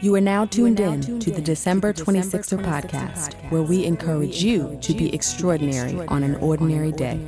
You are now tuned in to the December 26er podcast, where we encourage you to be extraordinary on an ordinary day.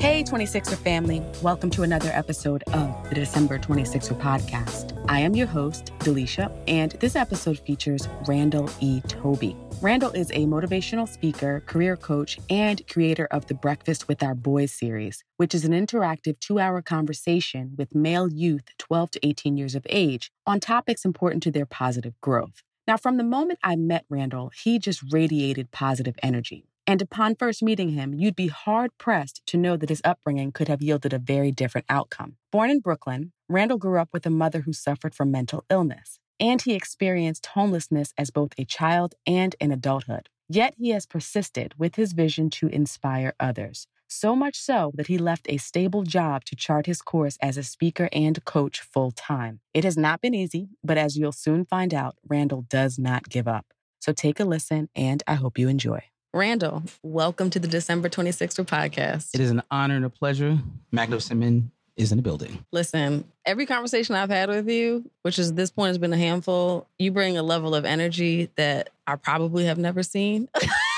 Hey, 26er family. Welcome to another episode of the December 26er podcast. I am your host, Delisha, and this episode features Randall E. Toby. Randall is a motivational speaker, career coach, and creator of the Breakfast with Our Boys series, which is an interactive two hour conversation with male youth 12 to 18 years of age on topics important to their positive growth. Now, from the moment I met Randall, he just radiated positive energy. And upon first meeting him, you'd be hard pressed to know that his upbringing could have yielded a very different outcome. Born in Brooklyn, Randall grew up with a mother who suffered from mental illness and he experienced homelessness as both a child and in adulthood. Yet he has persisted with his vision to inspire others. So much so that he left a stable job to chart his course as a speaker and coach full time. It has not been easy, but as you'll soon find out, Randall does not give up. So take a listen, and I hope you enjoy. Randall, welcome to the December 26th podcast. It is an honor and a pleasure. Magnificent men is in the building. Listen, every conversation I've had with you, which is this point has been a handful, you bring a level of energy that I probably have never seen.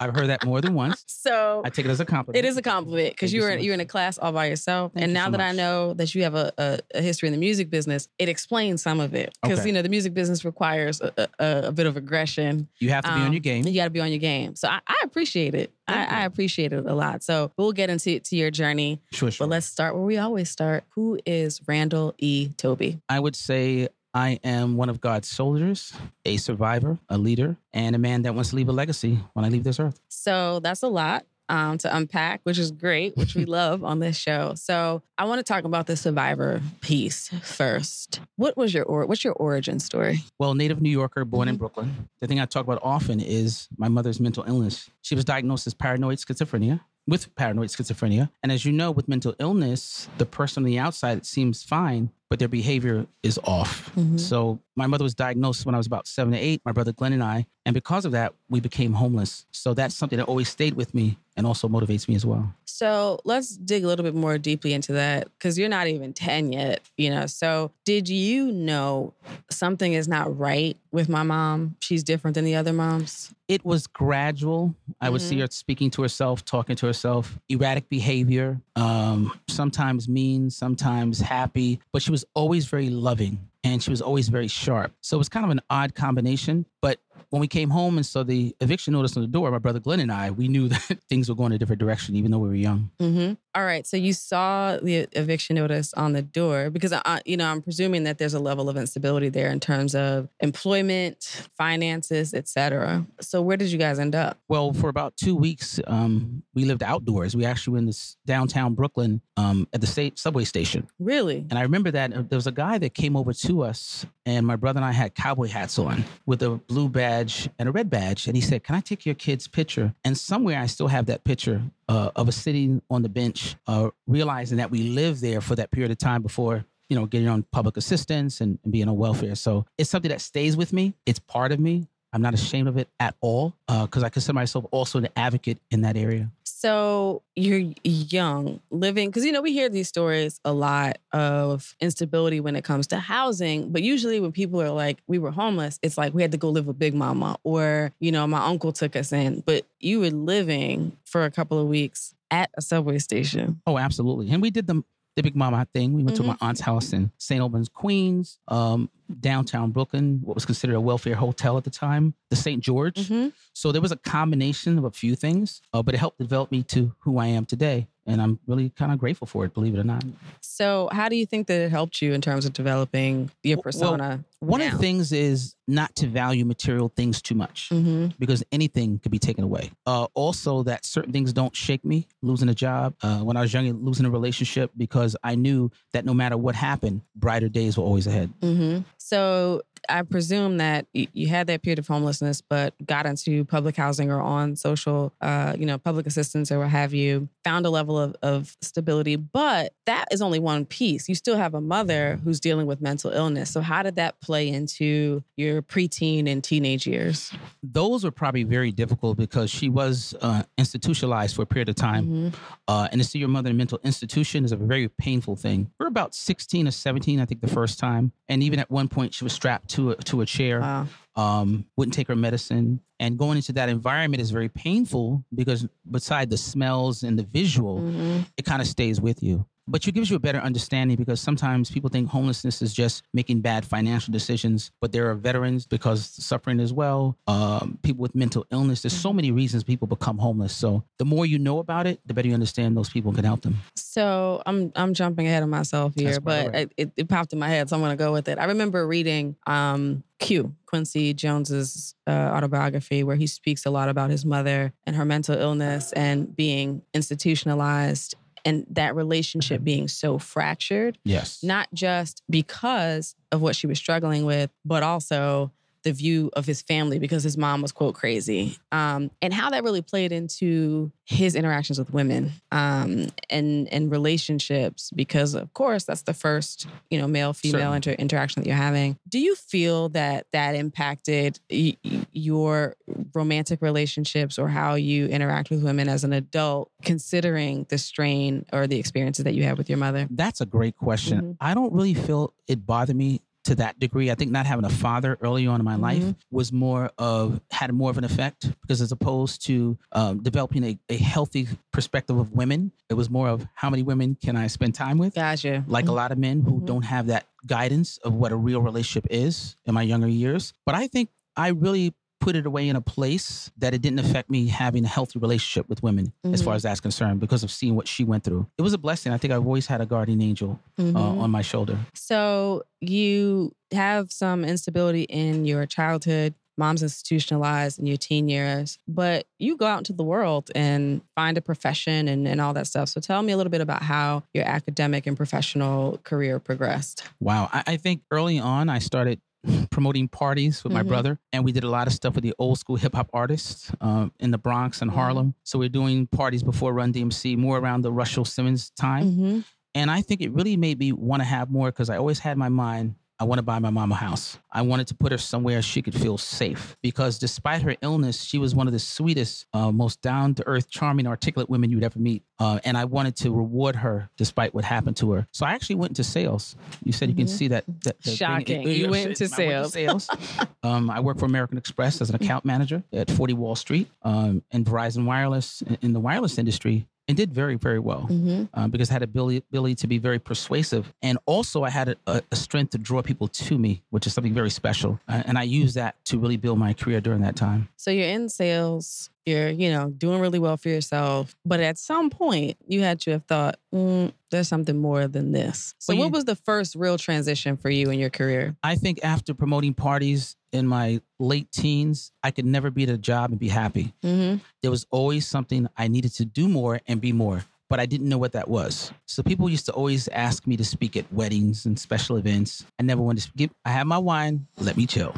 I've heard that more than once. So I take it as a compliment. It is a compliment because you were so you're in a class all by yourself, Thank and you now so that much. I know that you have a, a, a, history in the music business, it explains some of it because okay. you know the music business requires a, a, bit of aggression. You have to be on your um, game. You got to be on your game. So I, I appreciate it. I, I, appreciate it a lot. So we'll get into to your journey. Sure, sure. But let's start where we always start. Who is Randall E. Toby? I would say I am one of God's soldiers, a survivor, a leader, and a man that wants to leave a legacy when I leave this earth. So that's a lot um, to unpack, which is great, which we love on this show. So I want to talk about the survivor piece first. What was your or what's your origin story? Well, native New Yorker, born mm-hmm. in Brooklyn. The thing I talk about often is my mother's mental illness. She was diagnosed as paranoid schizophrenia with paranoid schizophrenia. And as you know, with mental illness, the person on the outside seems fine, but their behavior is off. Mm-hmm. So my mother was diagnosed when I was about seven to eight, my brother Glenn and I. And because of that, we became homeless. So that's something that always stayed with me and also motivates me as well. So let's dig a little bit more deeply into that because you're not even 10 yet, you know. So did you know something is not right with my mom? She's different than the other moms? It was gradual. I would mm-hmm. see her speaking to herself, talking to herself, erratic behavior, um, sometimes mean, sometimes happy, but she was always very loving and she was always very sharp. So it was kind of an odd combination. But when we came home and saw the eviction notice on the door, my brother Glenn and I, we knew that things were going a different direction, even though we were young. Mm-hmm. All right. So you saw the eviction notice on the door because, I, you know, I'm presuming that there's a level of instability there in terms of employment, finances, etc. So where did you guys end up? Well, for about two weeks, um, we lived outdoors. We actually were in this downtown Brooklyn um, at the state subway station. Really? And I remember that uh, there was a guy that came over to us, and my brother and I had cowboy hats on with a blue badge and a red badge. And he said, Can I take your kid's picture? And somewhere I still have that picture uh, of us sitting on the bench, uh, realizing that we lived there for that period of time before you know, getting on public assistance and, and, being on welfare. So it's something that stays with me. It's part of me. I'm not ashamed of it at all because uh, I consider myself also an advocate in that area. So you're young, living, because you know, we hear these stories a lot of instability when it comes to housing. But usually, when people are like, we were homeless, it's like we had to go live with Big Mama or, you know, my uncle took us in. But you were living for a couple of weeks at a subway station. Oh, absolutely. And we did the the Big Mama thing. We went mm-hmm. to my mm-hmm. aunt's house in St. Albans, Queens, um, downtown Brooklyn, what was considered a welfare hotel at the time, the St. George. Mm-hmm. So there was a combination of a few things, uh, but it helped develop me to who I am today and I'm really kind of grateful for it, believe it or not. So, how do you think that it helped you in terms of developing your persona? Well, one now? of the things is not to value material things too much mm-hmm. because anything could be taken away. Uh, also, that certain things don't shake me. Losing a job uh, when I was young, losing a relationship because I knew that no matter what happened, brighter days were always ahead. Mm-hmm. So, I presume that you had that period of homelessness, but got into public housing or on social, uh, you know, public assistance or what have you, found a level of, of stability. But that is only one piece. You still have a mother who's dealing with mental illness. So, how did that play into your preteen and teenage years? Those were probably very difficult because she was uh, institutionalized for a period of time. Mm-hmm. Uh, and to see your mother in a mental institution is a very painful thing. We are about 16 or 17, I think, the first time. And even at one point, she was strapped to a, to a chair. Wow. Um, wouldn't take her medicine. And going into that environment is very painful because beside the smells and the visual, mm-hmm. it kind of stays with you but it gives you a better understanding because sometimes people think homelessness is just making bad financial decisions, but there are veterans because suffering as well, um, people with mental illness. There's so many reasons people become homeless. So the more you know about it, the better you understand those people can help them. So I'm I'm jumping ahead of myself here, but right. it, it, popped in my head, so I'm gonna go with it. I remember reading um, Q, Quincy Jones's uh, autobiography, where he speaks a lot about his mother and her mental illness and being institutionalized and that relationship mm-hmm. being so fractured. Yes. Not just because of what she was struggling with, but also the view of his family because his mom was quote crazy. Um, and how that really played into his interactions with women um, and and relationships because of course that's the first you know male female inter- interaction that you're having. Do you feel that that impacted y- your romantic relationships or how you interact with women as an adult considering the strain or the experiences that you had with your mother? That's a great question. Mm-hmm. i don't really feel it bothered me to that degree. I think not having a father early on in my mm-hmm. life was more of had more of an effect because as opposed to um, developing a, a healthy perspective of women, it was more of how many women can I spend time with? Gotcha. Like mm-hmm. a lot of men who mm-hmm. don't have that guidance of what a real relationship is in my younger years. But I think I really put it away in a place that it didn't affect me having a healthy relationship with women mm-hmm. as far mm-hmm. as that's concerned because of seeing what she went through. It was a blessing. I think I've always had a guardian angel uh, mm-hmm. uh, on my shoulder. So you have some instability in your childhood. Mom's institutionalized in your teen years, but you go out into the world and find a profession and, and all that stuff. So tell me a little bit about how your academic and professional career progressed. Wow. I, I think early on, I started promoting parties with mm-hmm. my brother, and we did a lot of stuff with the old school hip hop artists um, in the Bronx and mm-hmm. Harlem. So we are doing parties before Run DMC, more around the Russell Simmons time. Mm-hmm. And I think it really made me want to have more because I always had my mind I want to buy my mom a house. I wanted to put her somewhere she could feel safe because despite her illness, she was one of the sweetest, uh, most down to earth, charming, articulate women you'd ever meet. Uh, and I wanted to reward her despite what happened to her. So I actually went into sales. You said you mm-hmm. can see that. that, that Shocking. you went into sales. Went sales. um, I work for American Express as an account manager at 40 Wall Street um, and Verizon Wireless in the wireless industry and did very very well mm-hmm. um, because I had ability ability to be very persuasive and also I had a, a, strength to draw people to me which is something very special uh, and I used that to really build my career during that time. So you're in sales, you're you know doing really well for yourself, but at some point you had to have thought mm, there's something more than this. So well, what was the first real transition for you in your career? I think after promoting parties in my late teens, I could never be at a job and be happy. Mm-hmm. There was always something I needed to do more and be more, but I didn't know what that was. So people used to always ask me to speak at weddings and special events. I never wanted to speak. I have my wine, let me chill.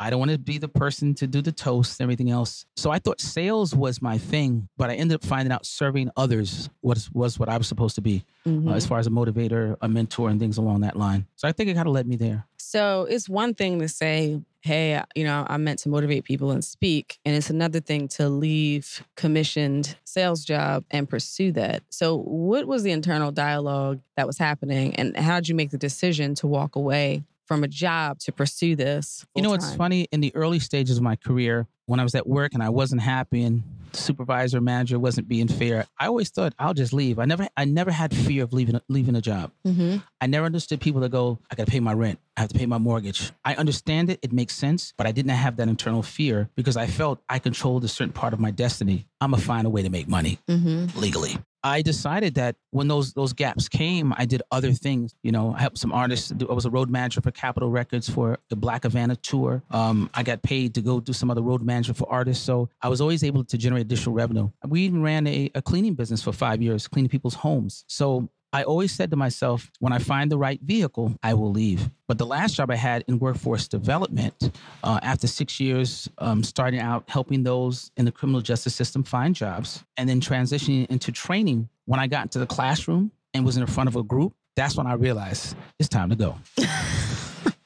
I don't want to be the person to do the toast and everything else. So I thought sales was my thing, but I ended up finding out serving others was was what I was supposed to be, mm-hmm. uh, as far as a motivator, a mentor, and things along that line. So I think it kind of led me there. So it's one thing to say, hey, you know, I'm meant to motivate people and speak. And it's another thing to leave commissioned sales job and pursue that. So what was the internal dialogue that was happening and how did you make the decision to walk away from a job to pursue this? You know, it's funny in the early stages of my career, when I was at work and I wasn't happy and supervisor manager wasn't being fair, I always thought I'll just leave. I never I never had fear of leaving leaving a job. Mm-hmm. I never understood people that go, I got to pay my rent, I have to pay my mortgage. I understand it, it makes sense, but I didn't have that internal fear because I felt I controlled a certain part of my destiny. I'm gonna find a way to make money mm-hmm. legally. I decided that when those those gaps came, I did other things. You know, I helped some artists. Do, I was a road manager for Capitol Records for the Black Havana tour. Um, I got paid to go do some other road management for artists. So I was always able to generate additional revenue. We even ran a, a cleaning business for five years, cleaning people's homes. So I always said to myself, when I find the right vehicle, I will leave. But the last job I had in workforce development, uh, after six years um, starting out helping those in the criminal justice system find jobs, and then transitioning into training, when I got into the classroom and was in front of a group, that's when I realized it's time to go.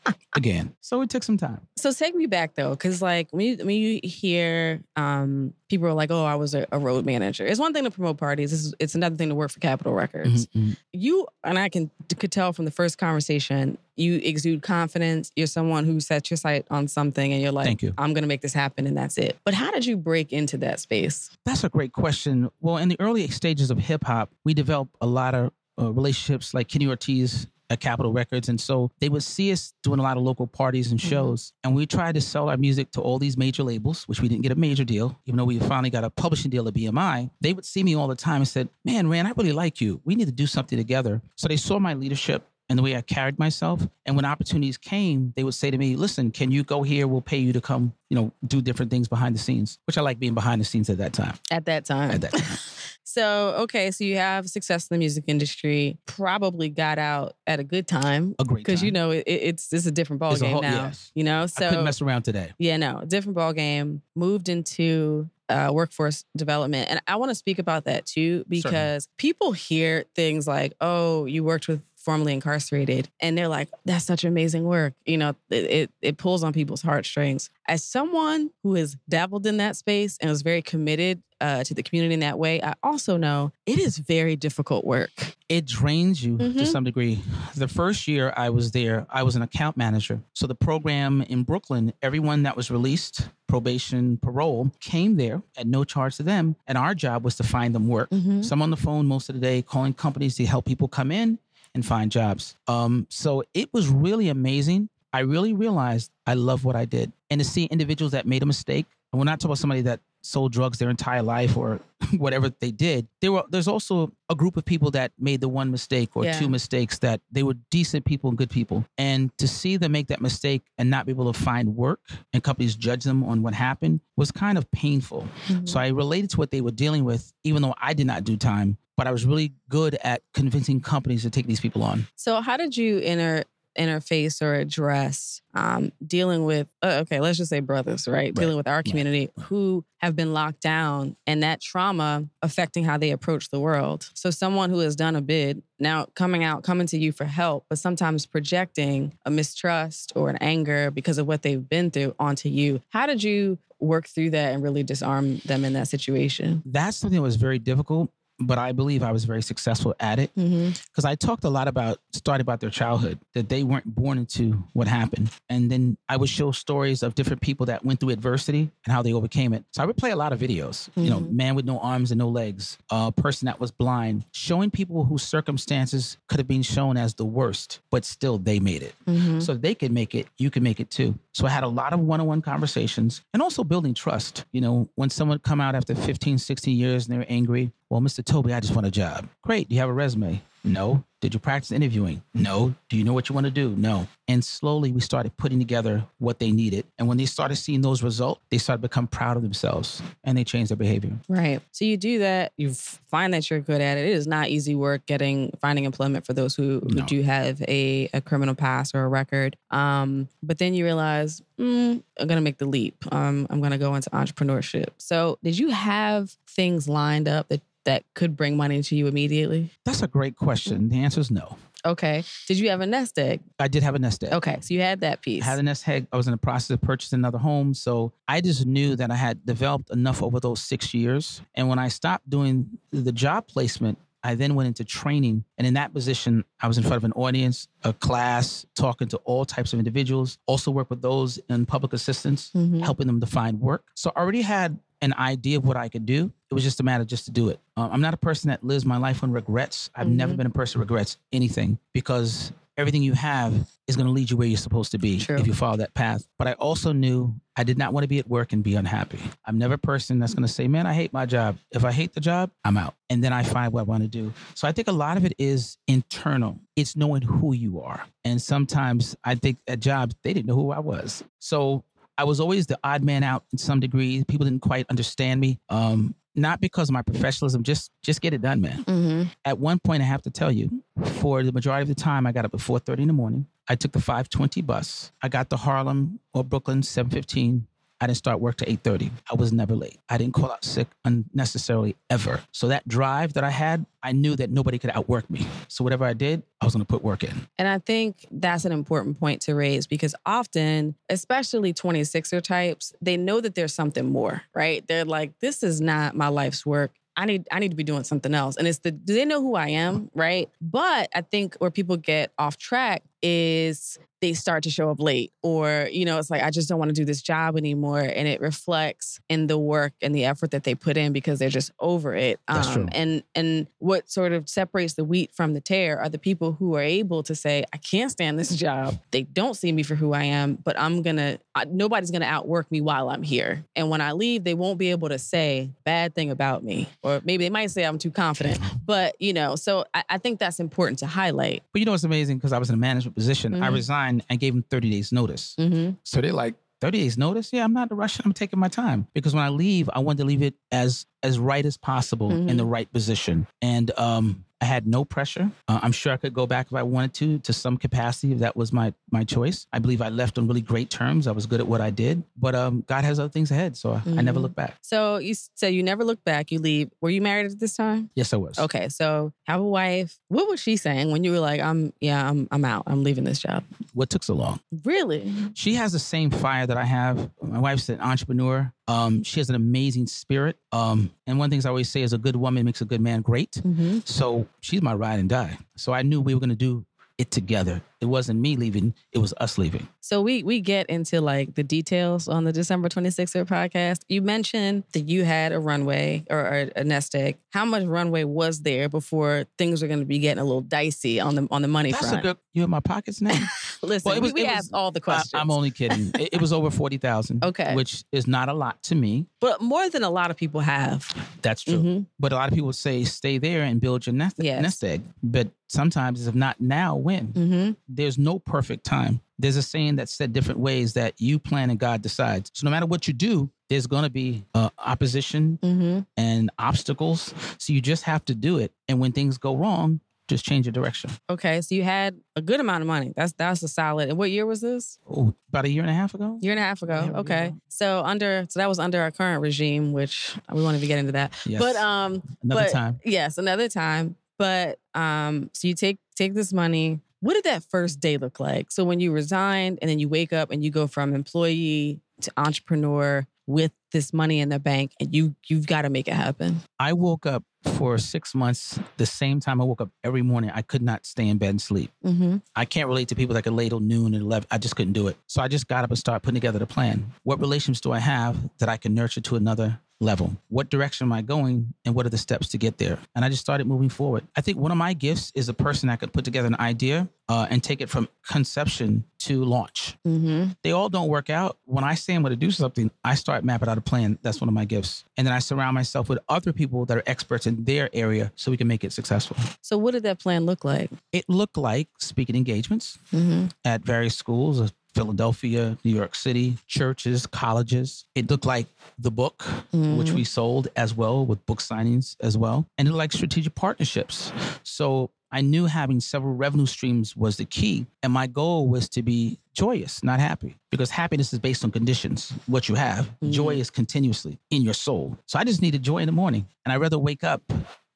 Again. So it took some time. So take me back though, because like when you, when you hear um, people are like, "Oh, I was a, a, road manager." It's one thing to promote parties. It's, it's another thing to work for Capitol Records. Mm-hmm, mm-hmm. You and I can could tell from the first conversation, you exude confidence. You're someone who sets your sight on something, and you're like, Thank you. "I'm going to make this happen," and that's it. But how did you break into that space? That's a great question. Well, in the early stages of hip hop, we developed a lot of uh, relationships like Kenny Ortiz at Capitol Records. And so they would see us doing a lot of local parties and mm-hmm. shows. Mm-hmm. And we tried to sell our music to all these major labels, which we didn't get a major deal, even though we finally got a publishing deal at BMI. They would see me all the time and said, Man, Rand, I really like you. We need to do something together. So they saw my leadership and the way I carried myself. And when opportunities came, they would say to me, listen, can you go here? We'll pay you to come, you know, do different things behind the scenes, which I like being behind the scenes at that time. At that time. At that time. so, okay, so you have success in the music industry, probably got out at a good time. A great Because, you know, it, it's, it's a different ball game whole, now. Yes. You know, so. I couldn't mess around today. Yeah, no, different ball game. Moved into uh, workforce development. And I want to speak about that too, because Certainly. people hear things like, oh, you worked with formerly incarcerated and they're like that's such amazing work you know it, it, it pulls on people's heartstrings as someone who has dabbled in that space and was very committed uh, to the community in that way, I also know it is very difficult work. It drains you mm-hmm. to some degree. The first year I was there, I was an account manager. So the program in Brooklyn, everyone that was released, probation, parole, came there at no charge to them. And our job was to find them work. Mm-hmm. So I'm on the phone most of the day calling companies to help people come in and find jobs. Um, so it was really amazing. I really realized I love what I did. And to see individuals that made a mistake, and we're not talking about somebody that sold drugs their entire life or whatever they did there were there's also a group of people that made the one mistake or yeah. two mistakes that they were decent people and good people and to see them make that mistake and not be able to find work and companies judge them on what happened was kind of painful mm-hmm. so i related to what they were dealing with even though i did not do time but I was really good at convincing companies to take these people on. So, how did you enter interface or address um, dealing with uh, okay let's just say brothers right? right, dealing with our community who have been locked down and that trauma affecting how they approach the world. So someone who has done a bid now coming out coming to you for help but sometimes projecting a mistrust or an anger because of what they've been through onto you. How did you work through that and really disarm them in that situation? That's something that was very difficult but I believe I was very successful at it because mm-hmm. I talked a lot about started about their childhood that they weren't born into what happened, and then I would show stories of different people that went through adversity and how they overcame it. So I would play a lot of videos. Mm-hmm. You know, mm-hmm. man with no arms and no legs, a person that was blind, showing people whose circumstances could have been shown as the worst, but still they made it. Mm-hmm. So they could make it, you can make it too. So I had a lot of one-on-one conversations and also building trust. You know, when someone come out after 15, 16 years and they're angry, well, Mr. Toby, I just want a job. Great. Do you have a resume? No. Did you practice interviewing? No. Do you know what you want to do? No. And slowly we started putting together what they needed. And when they started seeing those results, they started to become proud of themselves and they changed their behavior. Right. So you do that, you find that you're good at it. It is not easy work getting finding employment for those who, who no. do have a, a criminal past or a record. Um, but then you realize, mm, I'm gonna make the leap. Um, I'm gonna go into entrepreneurship. So did you have things lined up that that could bring money to you immediately? That's a great question. The answer is no. Okay. Did you have a nest egg? I did have a nest egg. Okay. So you had that piece. I had a nest egg. I was in the process of purchasing another home. So I just knew that I had developed enough over those six years. And when I stopped doing the job placement, I then went into training. And in that position, I was in front of an audience, a class, talking to all types of individuals, also work with those in public assistance, mm-hmm. helping them to find work. So I already had an idea of what I could do. It was just a matter just to do it. Um, I'm not a person that lives my life on regrets. I've mm-hmm. never been a person who regrets anything because everything you have is going to lead you where you're supposed to be True. if you follow that path. But I also knew I did not want to be at work and be unhappy. I'm never a person that's going to say, man, I hate my job. If I hate the job, I'm out. And then I find what I want to do. So I think a lot of it is internal. It's knowing who you are. And sometimes I think at jobs, they didn't know who I was. So I was always the odd man out in some degree. People didn't quite understand me. Um, not because of my professionalism. Just just get it done, man. Mm-hmm. At one point, I have to tell you, for the majority of the time, I got up at 4:30 in the morning. I took the 520 bus. I got to Harlem or Brooklyn 715. I didn't start work till 8:30. I was never late. I didn't call out sick unnecessarily ever. So that drive that I had, I knew that nobody could outwork me. So whatever I did, I was going to put work in. And I think that's an important point to raise because often, especially 26er types, they know that there's something more, right? They're like, this is not my life's work. I need I need to be doing something else. And it's the do they know who I am, uh-huh. right? But I think where people get off track is they start to show up late or you know it's like i just don't want to do this job anymore and it reflects in the work and the effort that they put in because they're just over it Um, That's true. and and what sort of separates the wheat from the tare are the people who are able to say i can't stand this job they don't see me for who i am but i'm gonna I, nobody's gonna outwork me while i'm here and when i leave they won't be able to say bad thing about me or maybe they might say i'm too confident but you know so i, I think that's important to highlight But you know what's amazing? Because I was in a management position, I Mhm. resigned and gave him 30 days notice. mm-hmm. So they're like, 30 days notice? Yeah, I'm not in a rush. I'm taking my time. Because when I leave, I wanted to leave it as as right as possible in the right position. And um I had no pressure. Uh, I'm sure I could go back if I wanted to, to some capacity if that was my my choice. I believe I left on really great terms. I was good at what I did, but um, God has other things ahead, so I, I never Mhm. look back. So you so you never look back. You leave. Were you married at this time? Yes, I was. Okay, so have a wife. What was she saying when you were like, "I'm yeah, I'm I'm out. I'm leaving this job." What took so long? Really? She has the same fire that I have. My wife's an entrepreneur. Um, she has an amazing spirit. Um, and one of the things I always say is a good woman makes a good man great. Mm-hmm. So she's my ride and die. So I knew we were going to do it together. It wasn't me leaving, it was us leaving. So we we get into like the details on the December 26th podcast. You mentioned that you had a runway or, or a nest egg. How much runway was there before things are going to be getting a little dicey on the on the money That's front? a good, you in my pockets now? Listen, Well, was- we, we was- asked all the questions. I'm only kidding. It, it was over 40,000. Okay. Which is not a lot to me. but more than a lot of people have. That's true. Mhm. But a lot of people say stay there and build your nest, Yes. nest egg. But sometimes, if not now, when? Mm-hmm. There's no perfect time. There's a saying that's said different ways that you plan and God decides. So no matter what you do, there's going to be uh, opposition Mm-hmm. and obstacles. So you just have to do it. And when things go wrong, just change your direction. Okay, so you had a good amount of money. That's that's a solid. And what year was this? Oh, about a year and a half ago? Year and a half ago. Yeah, okay. were. So under so that was under our current regime, which we won't even get into that. Yes. But um Another but- time. yes, another time. But um so you take take this money. What did that first day look like? So when you resigned and then you wake up and you go from employee to entrepreneur with this money in the bank and you you've got to make it happen. I woke up for six months the same time I woke up every morning. I could not stay in bed and sleep. Mm-hmm. I can't relate to people that could lay till noon and 11. I just couldn't do it. So I just got up and started putting together the plan. What relationships do I have that I can nurture to another level? What direction am I going and what are the steps to get there? And I just started moving forward. I think one of my gifts is a person that could put together an idea uh, and take it from conception to launch. Mm-hmm. They all don't work out. When I say I'm going to do something, I start mapping out a plan. That's one of my gifts. And then I surround myself with other people that are experts in their area so we can make it successful. So what did that plan look like? It looked like speaking engagements Mm-hmm. at various schools, Philadelphia, New York City, churches, colleges. It looked like the book, which mm. we sold as well with book signings as well. And it like strategic partnerships. So I knew having several revenue streams was the key. And my goal was to be joyous, not happy, because happiness is based on conditions, what you have. Mm. Joy is continuously in your soul. So I just needed joy in the morning. And I'd rather wake up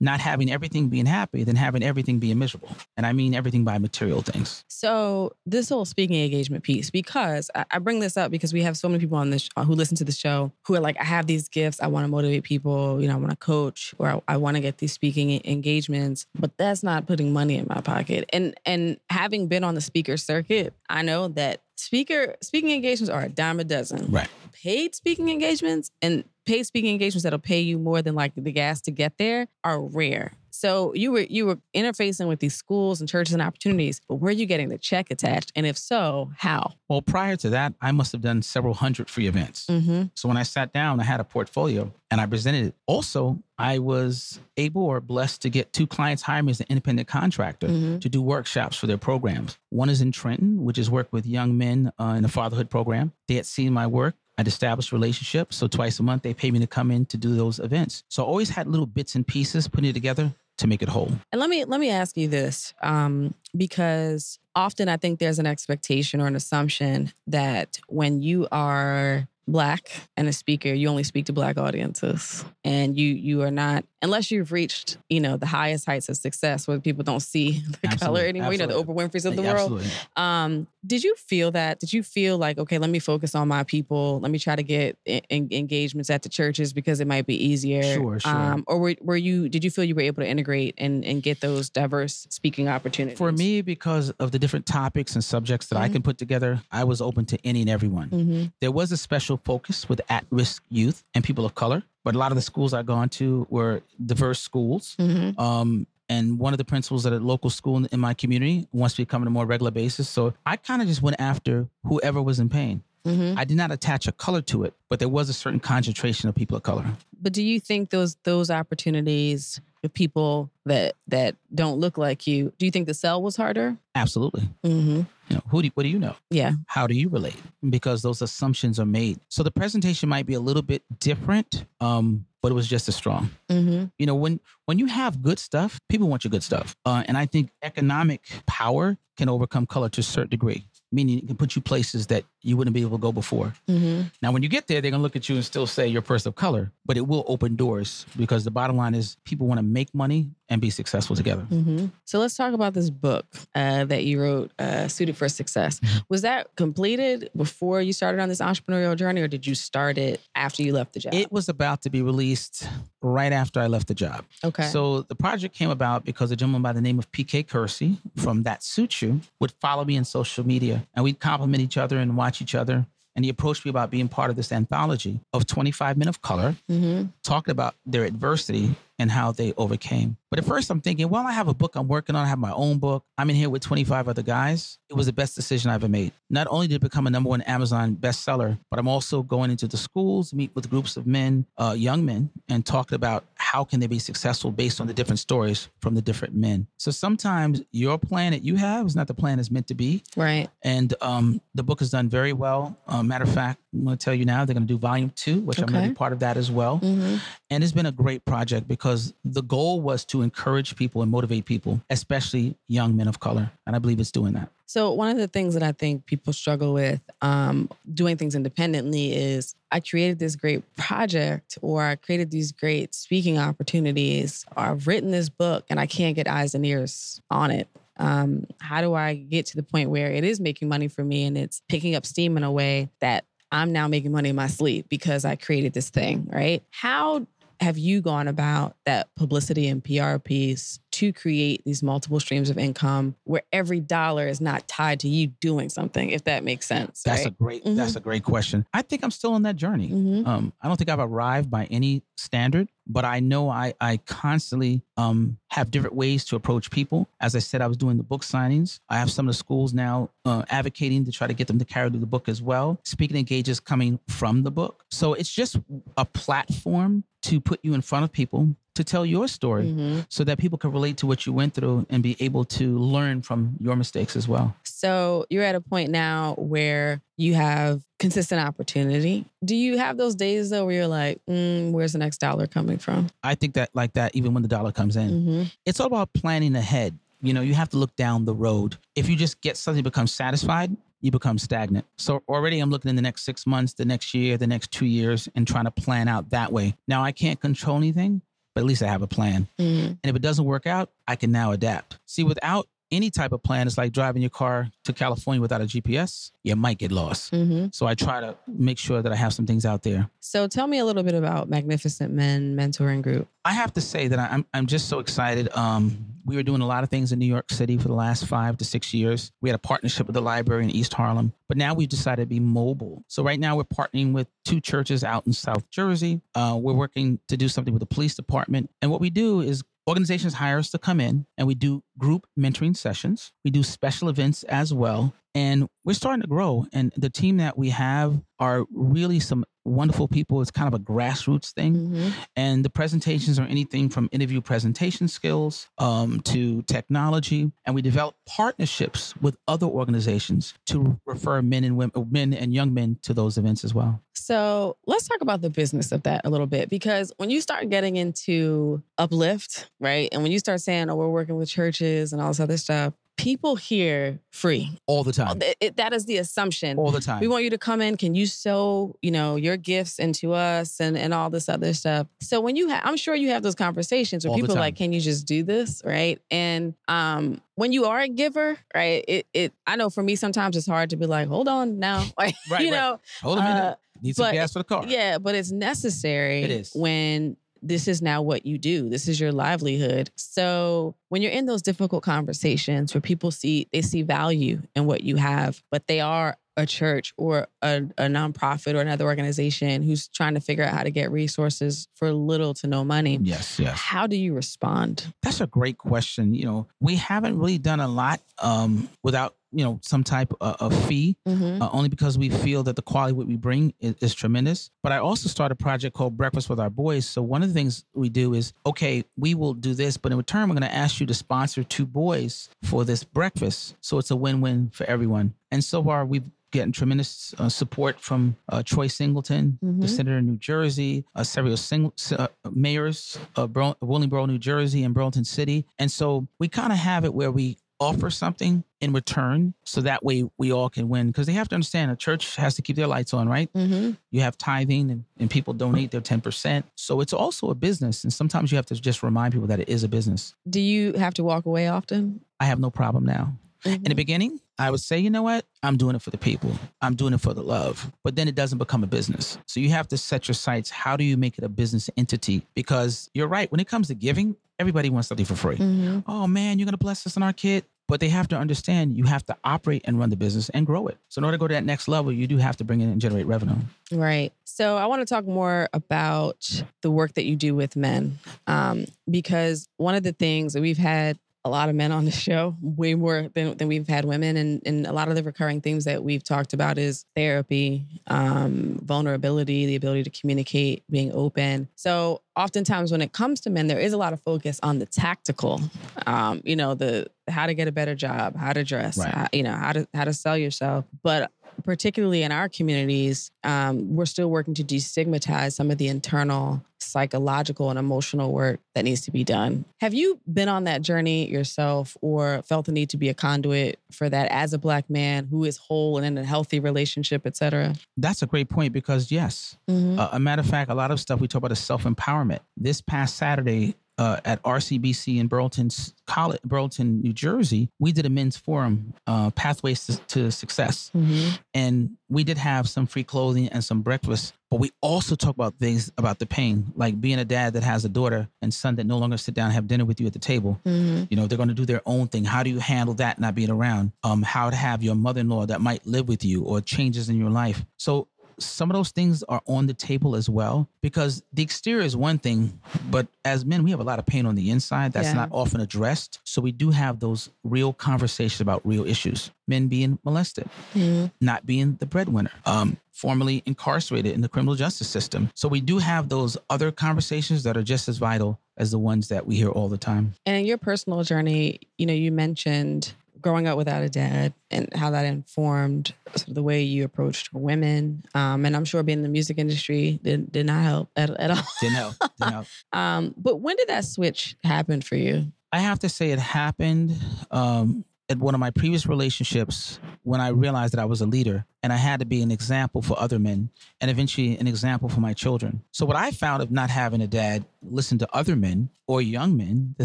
not having everything being happy than having everything being miserable. And I mean everything by material things. So this whole speaking engagement piece, because I, bring this up because we have so many people on this uh, who listen to the show who are like, I have these gifts, I want to motivate people, you know, I want to coach, or I, I want to get these speaking engagements, but that's not putting money in my pocket. And and having been on the speaker circuit, I know that speaker speaking engagements are a dime a dozen. Right. Paid speaking engagements and paid speaking engagements that'll pay you more than like the gas to get there are rare. So you were you were interfacing with these schools and churches and opportunities, but were you getting the check attached? And if so, how? Well, prior to that, I must have done several hundred free events. Mm-hmm. So when I sat down, I had a portfolio and I presented it. Also, I was able or blessed to get two clients hire me as an independent contractor Mhm. to do workshops for their programs. One is in Trenton, which is work with young men uh, in a fatherhood program. They had seen my work. I'd established relationships. So twice a month, they pay me to come in to do those events. So I always had little bits and pieces putting it together to make it whole. And let me let me ask you this, um, because often I think there's an expectation or an assumption that when you are black and a speaker, you only speak to black audiences, and you you are not unless you've reached you know the highest heights of success where people don't see the Absolutely, color anymore. You know the Oprah absolutely. Winfrey's of the Yeah, world. Um, did you feel that? Did you feel like, okay, let me focus on my people. Let me try to get en- en- engagements at the churches because it might be easier. Sure, sure. Um, or were, were you? Did you feel you were able to integrate and and get those diverse speaking opportunities? For me, because of the different topics and subjects that I Mhm. can put together, I was open to any and everyone. hmm There was a special focus with at risk youth and people of color, but a lot of the schools I've gone to were diverse schools. hmm Um, and one of the principals at a local school in- in my community wants to become on a more regular basis. So I kind of just went after whoever was in pain. hmm I did not attach a color to it, but there was a certain concentration of people of color. But do you think those those opportunities with people that that don't look like you? Do you think the sell was harder? Absolutely. hmm You know, who do, you, what do you know? Yeah. How do you relate? Because those assumptions are made. So the presentation might be a little bit different, um, but it was just as strong. hmm You know, when when you have good stuff, people want your good stuff, uh, and I think economic power can overcome color to a certain degree. Meaning, it can put you places that you wouldn't be able to go before. hmm Now, when you get there, they're gonna look at you and still say you're a person of color, but it will open doors because the bottom line is people want to make money and be successful together. hmm So let's talk about this book uh, that you wrote, uh, "Suited for Success." Mm-hmm. Was that completed before you started on this entrepreneurial journey, or did you start it after you left the job? It was about to be released right after I left the job. okay. So the project came about because a gentleman by the name of PK Kersey from That Suits You would follow me in social media and we'd compliment each other and watch each other. And he approached me about being part of this anthology of 25 Men of Color, hmm talking about their adversity and how they overcame. But at first, I'm thinking, well, I have a book I'm working on. I have my own book. I'm in here with 25 other guys. It was the best decision I ever made. Not only did it become a number one Amazon bestseller, but I'm also going into the schools, meet with groups of men, uh, young men, and talking about how can they be successful based on the different stories from the different men. So sometimes your plan that you have is not the plan that's meant to be. Right. And um, the book has done very well. Uh, matter of fact, I'm going to tell you now, they're going to do volume two, which I'm going to be part of that as well. hmm And it's been a great project because the goal was to encourage people and motivate people, especially young men of color. And I believe it's doing that. So one of the things that I think people struggle with um, doing things independently is I created this great project, or I created these great speaking opportunities, or I've written this book, and I can't get eyes and ears on it. Um, how do I get to the point where it is making money for me and it's picking up steam in a way that I'm now making money in my sleep because I created this thing, right? How have you gone about that publicity and PR piece to create these multiple streams of income where every dollar is not tied to you doing something, if that makes sense? That's a right? great Mhm. that's a great question. I think I'm still on that journey. Mhm. Um, I don't think I've arrived by any standard, but I know I I constantly um, have different ways to approach people. As I said, I was doing the book signings. I have some of the schools now uh, advocating to try to get them to carry through the book as well. Speaking engages coming from the book, so it's just a platform to put you in front of people to tell your story. Mhm. So that people can relate to what you went through and be able to learn from your mistakes as well. So you're at a point now where you have consistent opportunity. Do you have those days though where you're like, mm, where's the next dollar coming from? I think that like that, even when the dollar comes in, hmm it's all about planning ahead. You know, you have to look down the road. If you just get something become satisfied, you become stagnant. So already I'm looking in the next six months, the next year, the next two years, and trying to plan out that way. Now I can't control anything, but at least I have a plan. hmm And if it doesn't work out, I can now adapt. See, without any type of plan, it's like driving your car to California without a GPS. You might get lost. hmm So I try to make sure that I have some things out there. So tell me a little bit about Magnificent Men Mentoring Group. I have to say that I'm I'm just so excited. Um, we were doing a lot of things in New York City for the last five to six years. We had a partnership with the library in East Harlem, but now we've decided to be mobile. So right now we're partnering with two churches out in South Jersey. Uh, we're working to do something with the police department, and what we do is organizations hire us to come in and we do group mentoring sessions. We do special events as well. And we're starting to grow. And the team that we have are really some wonderful people. It's kind of a grassroots thing. Mhm. And the presentations are anything from interview presentation skills um, to technology. And we develop partnerships with other organizations to refer men and women, men and young men to those events as well. So let's talk about the business of that a little bit because when you start getting into uplift, right? And when you start saying, oh, we're working with churches and all this other stuff, people hear free. All the time. It- it- that is the assumption. All the time. We want you to come in. Can you sow, you know, your gifts into us and, and all this other stuff? So when you have, I'm sure you have those conversations where All people are like, can you just do this, right? And um, when you are a giver, right? It, it, I know for me sometimes it's hard to be like, hold on now, like, Right, you right. know, Hold a minute. uh, Need some but- gas for the car. yeah, but it's necessary. It is. when this is now what you do. This is your livelihood. So when you're in those difficult conversations where people see they see value in what you have, but they are a church or a, a nonprofit or another organization who's trying to figure out how to get resources for little to no money. Yes, yes. How do you respond? That's a great question. You know, we haven't really done a lot um, without, you know, some type of, of fee, Mm-hmm. uh, only because we feel that the quality of what we bring is, is tremendous. But I also started a project called Breakfast with Our Boys. So one of the things we do is, okay, we will do this, but in return, we're going to ask you to sponsor two boys for this breakfast. So it's a win-win for everyone. And so far, we've getting tremendous uh, support from uh, Troy Singleton, the Mhm. senator in New Jersey, uh, several sing- uh, mayors of Bro- Willingboro, New Jersey, and Burlington City. And so we kind of have it where we offer something in return so that way we all can win. Because they have to understand a church has to keep their lights on right? Mm-hmm. you have tithing and, and people donate their 10% so it's also a business and sometimes you have to just remind people that it is a business. Do you have to walk away often? i have no problem now in the beginning, I would say, you know what? I'm doing it for the people. I'm doing it for the love. But then it doesn't become a business. So you have to set your sights. How do you make it a business entity? Because you're right. When it comes to giving, everybody wants something for free. Mhm. Oh man, you're going to bless us and our kid. But they have to understand you have to operate and run the business and grow it. So in order to go to that next level, you do have to bring in and generate revenue. Right. So I want to talk more about the work that you do with men, um, because one of the things that we've had a lot of men on the show, way more than, than we've had women, and, and a lot of the recurring themes that we've talked about is therapy, um, vulnerability, the ability to communicate, being open. So oftentimes when it comes to men, there is a lot of focus on the tactical, um, you know, the how to get a better job, how to dress, Right. how- you know, how to how to sell yourself, but particularly in our communities, um, we're still working to destigmatize some of the internal psychological and emotional work that needs to be done. Have you been on that journey yourself or felt the need to be a conduit for that as a black man who is whole and in a healthy relationship, et cetera? That's a great point because, yes, Uh, a matter of fact, a lot of stuff we talk about is self empowerment. This past Saturday uh, at RCBC in Burlington College, Burlington, New Jersey, we did a men's forum, uh, Pathways to, to Success, Mhm. and we did have some free clothing and some breakfast. But we also talk about things about the pain, like being a dad that has a daughter and son that no longer sit down and have dinner with you at the table. Mhm. You know, they're going to do their own thing. How do you handle that not being around? Um, how to have your mother-in-law that might live with you or changes in your life. So some of those things are on the table as well because the exterior is one thing, but as men, we have a lot of pain on the inside that's Yeah. not often addressed. So we do have those real conversations about real issues. Men being molested, Mhm. not being the breadwinner, um, formerly incarcerated in the criminal justice system. So we do have those other conversations that are just as vital as the ones that we hear all the time. And in your personal journey, you know, you mentioned growing up without a dad and how that informed sort of the way you approached women. Um, and I'm sure being in the music industry did, did not help at, at all. Didn't help. Didn't help. Um, but when did that switch happen for you? I have to say it happened um, at one of my previous relationships when I realized that I was a leader and I had to be an example for other men and eventually an example for my children. So, what I found of not having a dad listen to other men or young men, the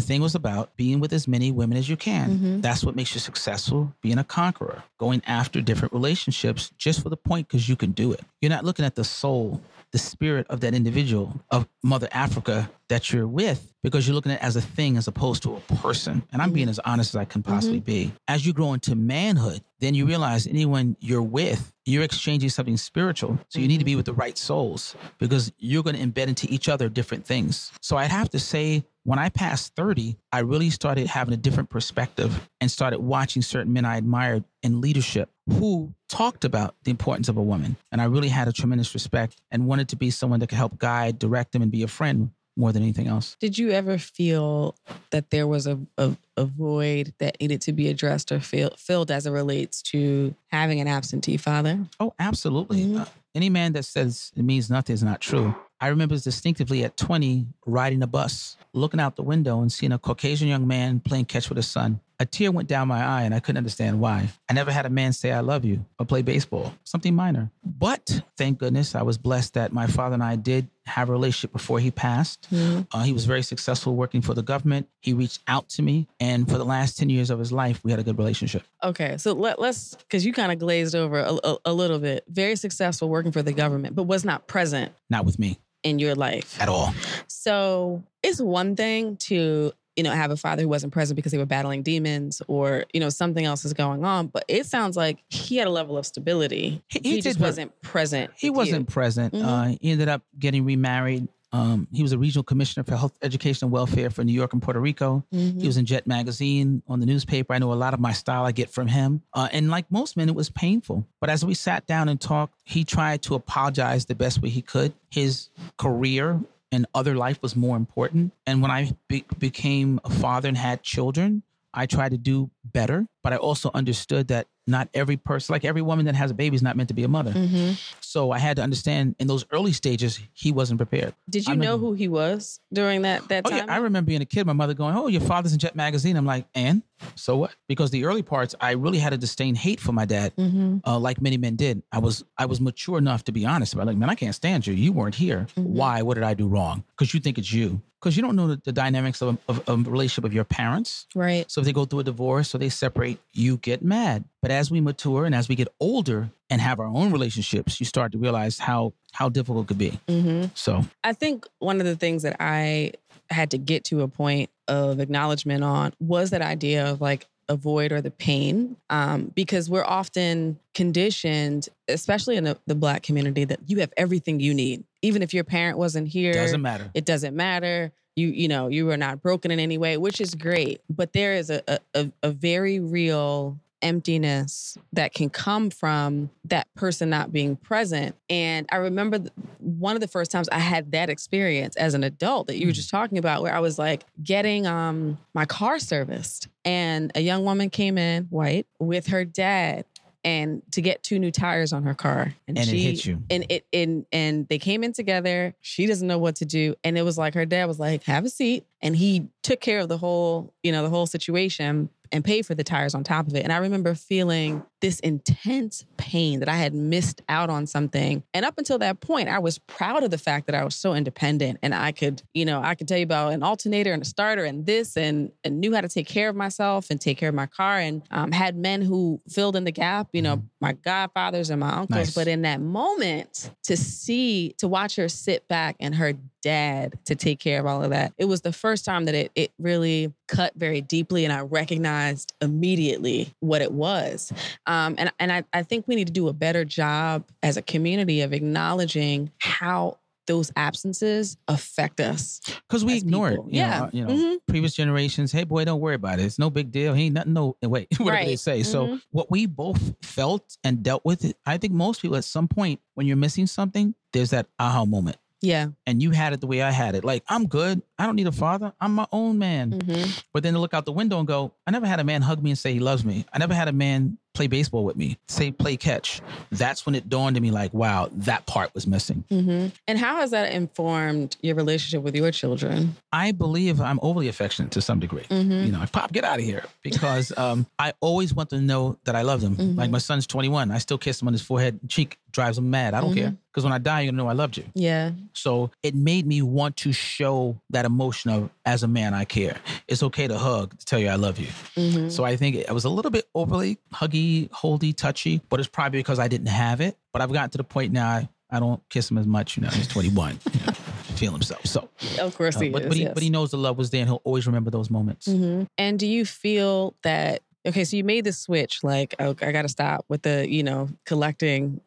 thing was about being with as many women as you can. Mhm. That's what makes you successful, being a conqueror, going after different relationships just for the point because you can do it. You're not looking at the soul, the spirit of that individual of Mother Africa that you're with because you're looking at it as a thing as opposed to a person. And I'm being mm-hmm. as honest as I can mm-hmm. possibly be. As you grow into manhood, then you realize anyone you're with, you're exchanging something spiritual. So you need to mm-hmm. be with the right souls because you're going to embed into each other different things. So I'd have to say, when I passed 30, I really started having a different perspective and started watching certain men I admired in leadership who talked about the importance of a woman. And I really had a tremendous respect and wanted to be someone that could help guide, direct them, and be a friend more than anything else. Did you ever feel that there was a, a, a void that needed to be addressed or fill, filled as it relates to having an absentee father? Oh, absolutely. Mhm. Uh, any man that says it means nothing is not true. I remember distinctively at 20 riding a bus, looking out the window and seeing a Caucasian young man playing catch with his son. A tear went down my eye and I couldn't understand why. I never had a man say, I love you or play baseball, something minor. But thank goodness I was blessed that my father and I did have a relationship before he passed. Uh, he was very successful working for the government. He reached out to me. And for the last 10 years of his life, we had a good relationship. Okay, so let, let's because you kind of glazed over a, a, a little bit. Very successful working for the government, but was not present Not with me in your life. at all. So it's one thing to you know have a father who wasn't present because they were battling demons or you know something else is going on. But it sounds like he had a level of stability. He- he just wasn't present. He wasn't present. Mhm. Uh, he ended up getting remarried. Um, he was a regional commissioner for health, education, and welfare for New York and Puerto Rico. you. Mhm. He was in Jet Magazine on the newspaper. I know a lot of my style I get from him. Uh, and like most men, it was painful. But as we sat down and talked, he tried to apologize the best way he could. His career and other life was more important. And when I be- became a father and had children, I tried to do better. But I also understood that not every person, like every woman that has a baby, is not meant to be a mother. Mhm. So I had to understand in those early stages, he wasn't prepared. Did you I know who he was during that that Oh time? yeah, I remember being a kid, my mother going, "Oh, your father's in Jet Magazine." I'm like, "And so what?" Because the early parts, I really had a disdain, hate for my dad, Mhm. uh, like many men did. I was, I was mature enough to be honest about, like, man, I can't stand you. You weren't here. Mhm. Why? What did I do wrong? Because you think it's you. Because you don't know the, the dynamics of, of, of a relationship of your parents. Right. So if they go through a divorce or they separate, you get mad. But as we mature and as we get older and have our own relationships, you start to realize how how difficult it could be. hmm So I think one of the things that I had to get to a point of acknowledgement on was that idea of like avoid or the pain um, because we're often conditioned especially in the, the black community that you have everything you need even if your parent wasn't here doesn't matter. it doesn't matter you you know you are not broken in any way which is great but there is a a, a- very real emptiness that can come from that person not being present. And i remember one of the first times i had that experience as an adult that you were just talking about where i was like getting um my car serviced and a young woman came in white with her dad and to get two new tires on her car. And it she, hit you. and it and and they came in together. She doesn't know what to do. And it was like her dad was like have a seat. And he took care of the whole you know the whole situation and paid for the tires on top of it. And i remember feeling this intense pain that i had missed out on something. And up until that point i was proud of the fact that i was so independent and i could you know i could tell you about an alternator and a starter and this and, and knew how to take care of myself and take care of my car and um, had men who filled in the gap you know my godfathers and my uncles. Nice. but in that moment to see to watch her sit back and her dad to take care of all of that it was the first time that it, it really cut very deeply and i recognized immediately what it was um, and, and I, I think we need to do a better job as a community of acknowledging how those absences affect us Because we ignore people. it. You yeah Know, you know, Mhm. previous generations, hey boy, don't worry about it. It's no big deal. He ain't nothing. No, wait, whatever they Right. say. So Mhm. what we both felt and dealt with, it, I think most people at some point when you're missing something, there's that aha moment. Yeah And you had it the way I had it. Like I'm good. I don't need a father. I'm my own man. Mhm. But then to look out the window and go, I never had a man hug me and say he loves me. I never had a man play baseball with me, say play catch. That's when it dawned on me like, wow, that part was missing. hmm And how has that informed your relationship with your children? I believe I'm overly affectionate to some degree. Mhm. You know, like, Pop, get out of here. Because um, I always want them to know that I love them. Mhm. Like my son's 21. I still kiss him on his forehead and cheek, drives him mad. I don't Mhm. care. Because when I die, you're going to know I loved you. Yeah. So it made me want to show that emotion of, as a man, I care. It's okay to hug, to tell you I love you. Mhm. So I think I was a little bit overly huggy, holdy, touchy, but it's probably because I didn't have it. But I've gotten to the point now I, I don't kiss him as much. You know, he's 21, you know, feel himself. So, Of course uh, he but, is. but, he, yes. but he knows the love was there and he'll always remember those moments. Mhm. And do you feel that Okay, so you made the switch. Like, oh, I got to stop with the, you know, collecting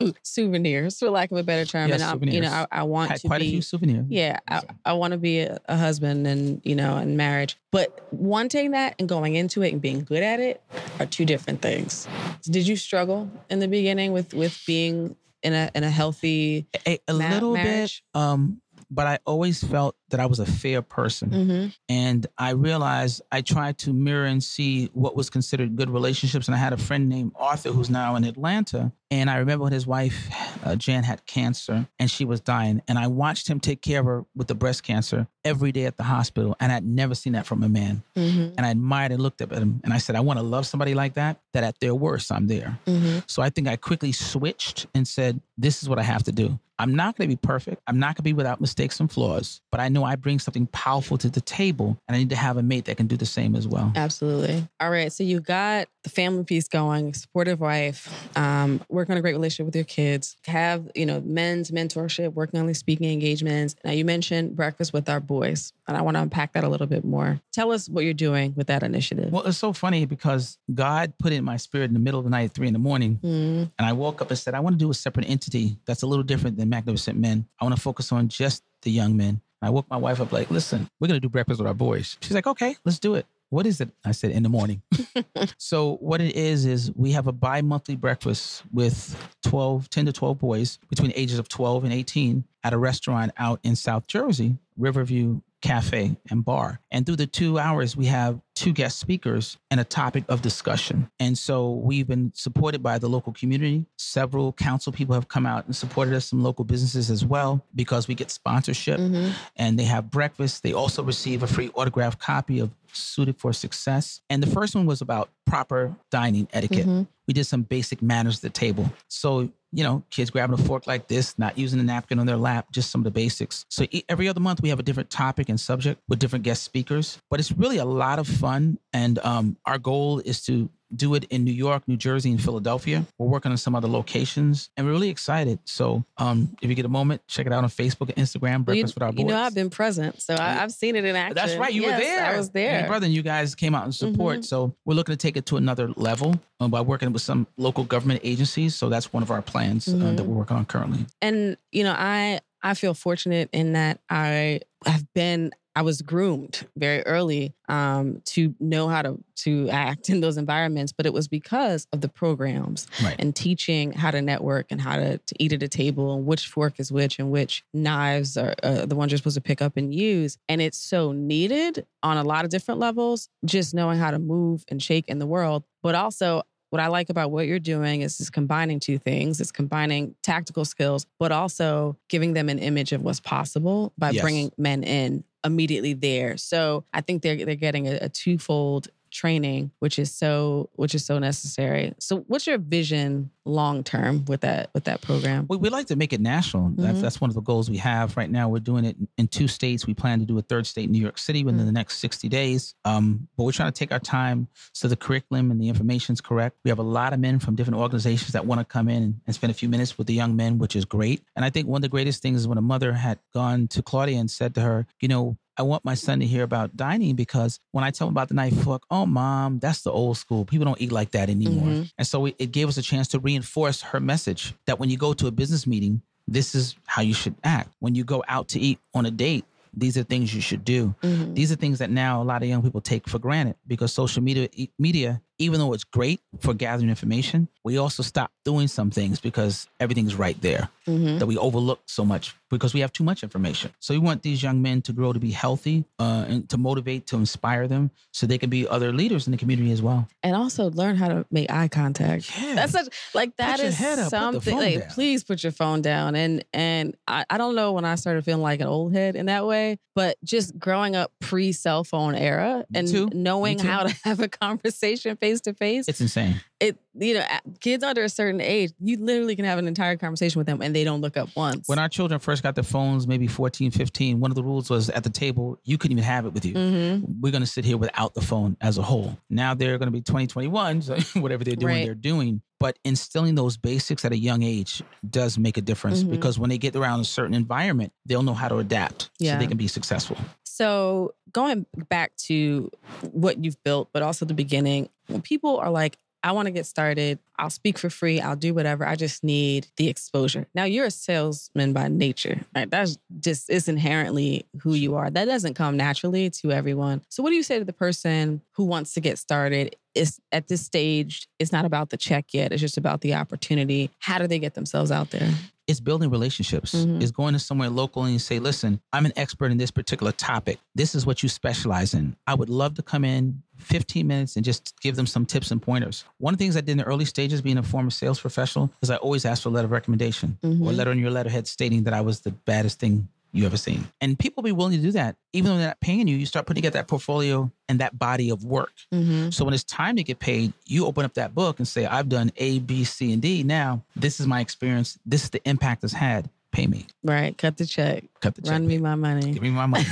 souvenirs, for lack of a better term. And I, you know. I, I want Had to quite be. a few souvenirs. Yeah, I, I want to be a, a husband and you know, and marriage. But wanting that and going into it and being good at it are two different things. Did you struggle in the beginning with with being in a in a healthy? a, a Ma- little marriage? bit. Um, but I always felt that I was a fair person. Mm-hmm. And I realized I tried to mirror and see what was considered good relationships. And I had a friend named Arthur who's now in Atlanta. And I remember when his wife, uh, Jan, had cancer and she was dying. And I watched him take care of her with the breast cancer every day at the hospital. And I'd never seen that from a man. Mm-hmm. And I admired and looked up at him. And I said, I want to love somebody like that, that at their worst, I'm there. Mm-hmm. So I think I quickly switched and said, this is what I have to do. I'm not going to be perfect. I'm not going to be without mistakes and flaws, but I know I bring something powerful to the table and I need to have a mate that can do the same as well. Absolutely. All right. So you got the family piece going, supportive wife, um, working on a great relationship with your kids, have, you know, men's mentorship, working on these speaking engagements. Now you mentioned breakfast with our boys, and I want to unpack that a little bit more. Tell us what you're doing with that initiative. Well, it's so funny because God put it in my spirit in the middle of the night at three in the morning. Mm, And I woke up and said, I want to do a separate entity that's a little different than Magnificent Men. I want to focus on just the young men. I woke my wife up like, listen, we're going to do breakfast with our boys. She's like, okay, let's do it. What is it? I said, in the morning. so what it is, is we have a bi-monthly breakfast with 12, 10 to 12 boys between the ages of 12 and 18 at a restaurant out in South Jersey, Riverview Cafe and Bar. And through the two hours, we have two guest speakers and a topic of discussion. And so we've been supported by the local community. Several council people have come out and supported us, some local businesses as well, because we get sponsorship mhm. and they have breakfast. They also receive a free autographed copy of Suited for Success. And the first one was about proper dining etiquette. Mhm. We did some basic manners at the table. So, you know, kids grabbing a fork like this, not using a napkin on their lap, just some of the basics. So every other month we have a different topic and subject with different guest speakers. But it's really a lot of fun. And um, our goal is to do it in New York, New Jersey, and Philadelphia. We're working on some other locations and we're really excited. So um, if you get a moment, check it out on Facebook and Instagram, Well, you, Breakfast with Our Boys. you know, I've been present, so I, I've seen it in action. That's right. You Yes, were there. I was there. brother and you guys came out in support. Mhm. So we're looking to take it to another level uh, by working with some local government agencies. So that's one of our plans uh, Mhm. that we're working on currently. and you know i i feel fortunate in that i have been i was groomed very early um, to know how to to act in those environments but it was because of the programs Right. and teaching how to network and how to, to eat at a table and which fork is which and which knives are uh, the ones you're supposed to pick up and use and it's so needed on a lot of different levels just knowing how to move and shake in the world but also what I like about what you're doing is, is combining two things. It's combining tactical skills, but also giving them an image of what's possible by Yes. bringing men in immediately there. So I think they're they're getting a, a twofold training, which is so which is so necessary. So what's your vision long term with that with that program? We, we like to make it national. That's, Mhm. that's one of the goals we have right now. We're doing it in- two states. We plan to do a third state, New York City, within Mm. the next 60 days. Um, but we're trying to take our time so the curriculum and the information is correct. We have a lot of men from different organizations that want to come in and spend a few minutes with the young men, which is great. And I think one of the greatest things is when a mother had gone to Claudia and said to her, you know, I want my son to hear about dining because when I tell him about the knife fork, oh, mom, that's the old school. People don't eat like that anymore. Mhm. And so it, it gave us a chance to reinforce her message that when you go to a business meeting, this is how you should act. When you go out to eat on a date, these are things you should do. Mhm. These are things that now a lot of young people take for granted because social media, media, even though it's great for gathering information, we also stop doing some things because everything's right there Mhm. that we overlook so much because we have too much information. So we want these young men to grow to be healthy uh, and to motivate, to inspire them so they can be other leaders in the community as well. And also learn how to make eye contact. Yeah. That's such like that is up, something. Like, please put your phone down. And and I, I don't know when I started feeling like an old head in that way, but just growing up pre cell phone era and knowing how to have a conversation face to face. It's insane. It you know kids under a certain age, you literally can have an entire conversation with them and they don't look up once. When our children first got their phones, maybe 14, 15, one of the rules was at the table, you couldn't even have it with you. hmm We're going to sit here without the phone as a whole. Now they're going to be 2021, so whatever they're doing, Right. they're doing. But instilling those basics at a young age does make a difference Mhm. because when they get around a certain environment, they'll know how to adapt so Yeah. they can be successful. So going back to what you've built, but also the beginning, when people are like, I want to get started. I'll speak for free. I'll do whatever. I just need the exposure. Now you're a salesman by nature, right? That's just is inherently who you are. That doesn't come naturally to everyone. So what do you say to the person who wants to get started? Is at this stage, it's not about the check yet. It's just about the opportunity. How do they get themselves out there? It's building relationships. Mhm. It's going to somewhere local and you say, listen, I'm an expert in this particular topic. This is what you specialize in. I would love to come in 15 minutes and just give them some tips and pointers. One of the things I did in the early stages, being a former sales professional, is I always asked for a letter of recommendation or a letter on your letterhead stating that I was the baddest thing you ever seen. And people be willing to do that. Even though they're not paying you, you start putting together that portfolio and that body of work. Mm-hmm. So when it's time to get paid, you open up that book and say, I've done A, B, C, and D. Now, this is my experience. This is the impact it's had. Pay me. Right. Cut the check. Cut the check. Run me baby. my money. Give me my money.